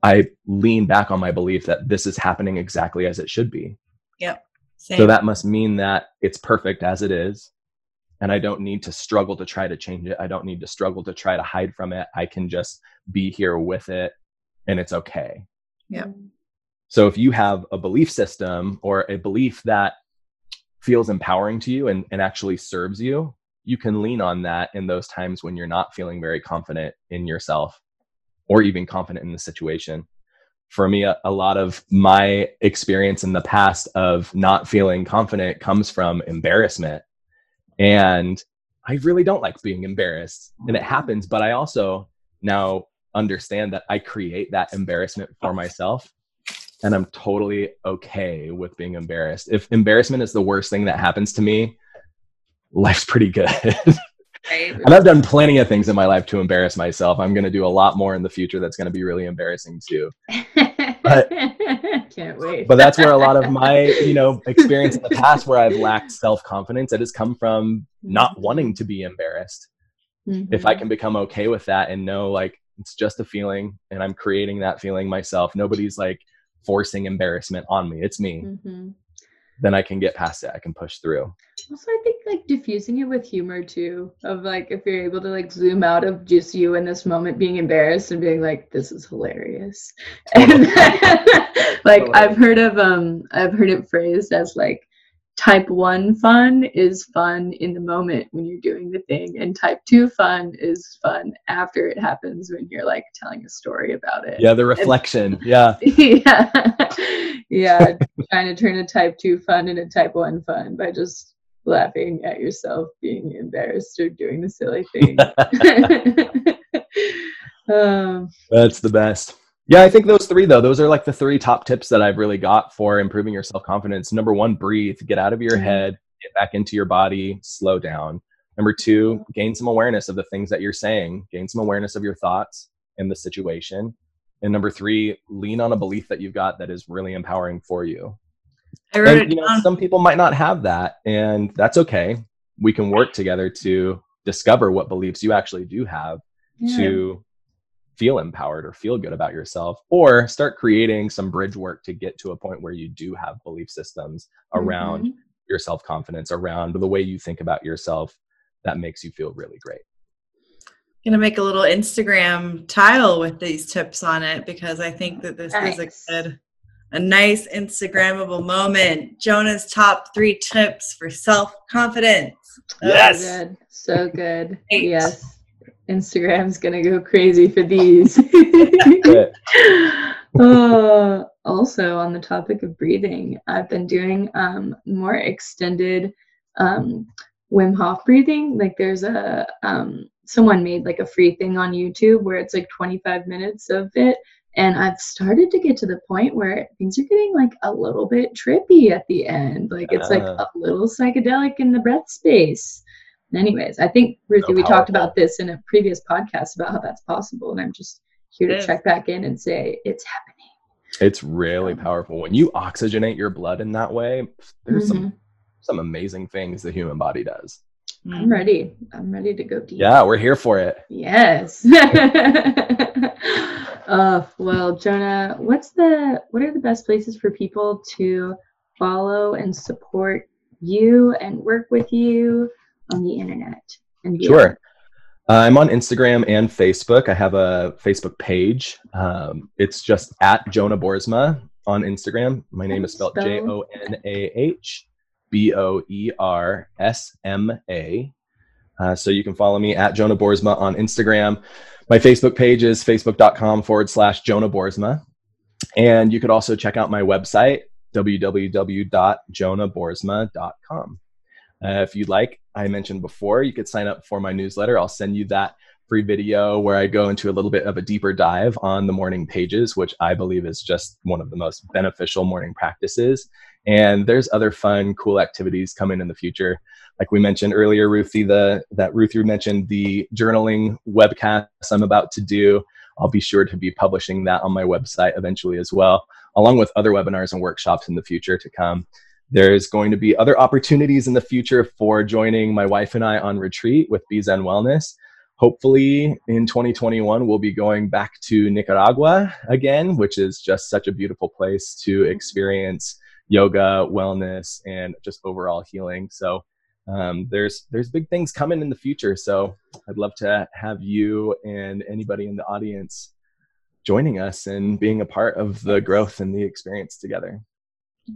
Speaker 3: I lean back on my belief that this is happening exactly as it should be.
Speaker 1: Same.
Speaker 3: So that must mean that it's perfect as it is. And I don't need to struggle to try to change it. I don't need to struggle to try to hide from it. I can just be here with it and it's okay.
Speaker 4: Mm.
Speaker 3: So if you have a belief system or a belief that feels empowering to you and, and actually serves you, you can lean on that in those times when you're not feeling very confident in yourself or even confident in the situation. For me, a, a lot of my experience in the past of not feeling confident comes from embarrassment. And I really don't like being embarrassed. And it happens, but I also now understand that I create that embarrassment for myself and I'm totally okay with being embarrassed. If embarrassment is the worst thing that happens to me, life's pretty good. [laughs]
Speaker 1: right?
Speaker 3: and I've done plenty of things in my life to embarrass myself. I'm going to do a lot more in the future that's going to be really embarrassing too. But- [laughs]
Speaker 4: Can't wait.
Speaker 3: But that's where a lot of my, you know, experience in the past where I've lacked [laughs] self-confidence, it has come from not wanting to be embarrassed. If I
Speaker 4: Mhm.
Speaker 3: can become okay with that and know like it's just a feeling and I'm creating that feeling myself, nobody's like forcing embarrassment on me. It's me.
Speaker 4: Mhm.
Speaker 3: Then I can get past it. I can push through.
Speaker 4: Also, I think like diffusing it with humor too. Of like if you're able to like zoom out of just you in this moment being embarrassed and being like, "This is hilarious," [laughs] and like
Speaker 3: Totally.
Speaker 4: I've heard of um I've heard it phrased as like type one fun is fun in the moment when you're doing the thing, and type two fun is fun after it happens when you're like telling a story about it.
Speaker 3: Yeah, the reflection. Yeah. [laughs]
Speaker 4: yeah [laughs] yeah trying to turn a type 2 fun into type 1 fun by just laughing at yourself being embarrassed or doing the silly thing [laughs] [laughs] um,
Speaker 3: That's the best. Yeah, I think those three though, those are like the three top tips that I've really got for improving your self-confidence. Number 1, breathe, get out of your
Speaker 4: Mhm.
Speaker 3: head, get back into your body, slow down. Number 2, gain some awareness of the things that you're saying, gain some awareness of your thoughts and the situation. And number 3, lean on a belief that you've got that is really empowering for you.
Speaker 1: I wrote
Speaker 3: And
Speaker 1: it
Speaker 3: you know,
Speaker 1: down.
Speaker 3: some people might not have that, and that's okay. We can work together to discover what beliefs you actually do have
Speaker 4: yeah.
Speaker 3: to feel empowered or feel good about yourself or start creating some bridge work to get to a point where you do have belief systems around
Speaker 4: Mhm.
Speaker 3: your self-confidence around the way you think about yourself that makes you feel really great
Speaker 1: gonna make a little Instagram tile with these tips on it because I think that this is a good, a nice Instagrammable moment. Jonah's top three tips for self confidence.
Speaker 3: Yes.
Speaker 4: so good so good
Speaker 1: Eight.
Speaker 4: yes instagram's gonna go crazy for these
Speaker 3: Good.
Speaker 4: uh, [laughs] also on the topic of breathing i've been doing um, more extended um, wim hof breathing like there's a um, someone made like a free thing on youtube where it's like 25 minutes of it and i've started to get to the point where things are getting like a little bit trippy at the end like it's like
Speaker 3: Ah.
Speaker 4: a little psychedelic in the breath space anyways i think ruthie
Speaker 3: So
Speaker 4: we talked about this in a previous podcast about how that's possible and i'm just here to
Speaker 1: It is.
Speaker 4: check back in and say it's happening
Speaker 3: It's really powerful when you oxygenate your blood in that way. There's mm-hmm. some some amazing things the human body does.
Speaker 4: I'm ready. I'm ready to go deep.
Speaker 3: Yeah, we're here for it.
Speaker 4: Yes. [laughs] uh, well, Jonah, what's the what are the best places for people to follow and support you and work with you on the internet?
Speaker 3: And sure. Uh, I'm on Instagram and Facebook. I have a Facebook page. Um, it's just at Jonah Boersma on Instagram. My name is spelled J O N A H B O E R S M A. Uh, so you can follow me at Jonah Boersma on Instagram. My Facebook page is facebook.com forward slash Jonah Boersma. And you could also check out my website, www.jonahboersma.com. Uh, if you'd like, I mentioned before, you could sign up for my newsletter. I'll send you that free video where I go into a little bit of a deeper dive on the morning pages, which I believe is just one of the most beneficial morning practices. And there's other fun, cool activities coming in the future. Like we mentioned earlier, Ruthie, the that Ruthie mentioned the journaling webcast I'm about to do. I'll be sure to be publishing that on my website eventually as well, along with other webinars and workshops in the future to come. There's going to be other opportunities in the future for joining my wife and I on retreat with Zen Wellness. Hopefully, in 2021, we'll be going back to Nicaragua again, which is just such a beautiful place to experience yoga, wellness, and just overall healing. So um, there's there's big things coming in the future. So I'd love to have you and anybody in the audience joining us and being a part of the growth and the experience together.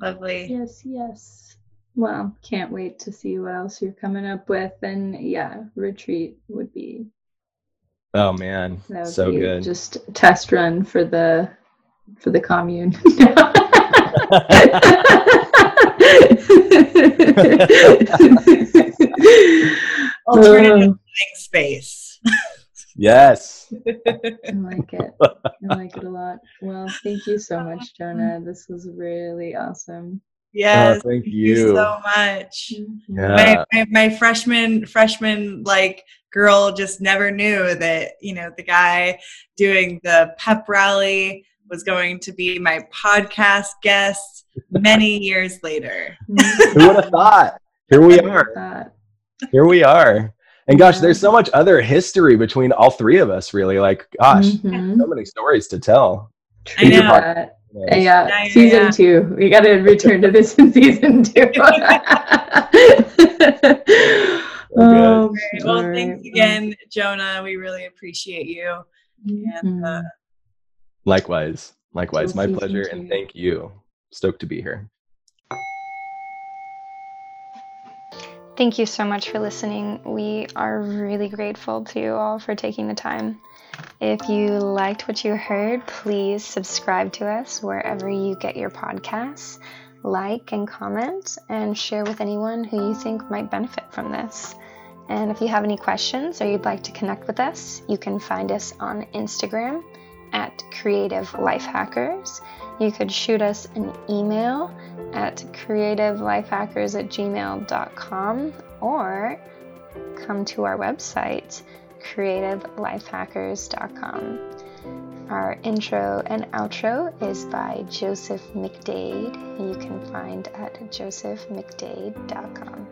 Speaker 1: Lovely.
Speaker 4: Yes, yes. Well, can't wait to see what else you're coming up with. And yeah, retreat would be.
Speaker 3: Oh man, so good.
Speaker 4: Just test run for the for the commune. [laughs] [laughs]
Speaker 1: Alternative um, space.
Speaker 3: Yes.
Speaker 4: I like it. I like it a lot. Well, thank you so much, Jonah. This was really awesome.
Speaker 1: Yes,
Speaker 3: oh, thank, thank you. you.
Speaker 1: so much. Mm-hmm. Yeah. My, my, my freshman freshman like girl just never knew that you know the guy doing the pep rally was going to be my podcast guest many years later.
Speaker 3: Who would have thought? Here we are. Here we are. And gosh, there's so much other history between all three of us, really. Like, gosh, mm-hmm. so many stories to tell.
Speaker 4: I know. Yeah. yeah, yeah, season yeah. two. We got to return to this in season two. [laughs]
Speaker 1: oh, well, right. thanks again, Jonah. We really appreciate you. And uh,
Speaker 3: likewise, likewise, my pleasure, and thank you. Stoked to be here.
Speaker 2: Thank you so much for listening. We are really grateful to you all for taking the time. If you liked what you heard, please subscribe to us wherever you get your podcasts, like and comment, and share with anyone who you think might benefit from this. And if you have any questions or you'd like to connect with us, you can find us on Instagram at Creative Life Hackers. You could shoot us an email at creativelifehackers at gmail.com or come to our website, creativelifehackers.com. Our intro and outro is by Joseph McDade. You can find at josephmcdade.com.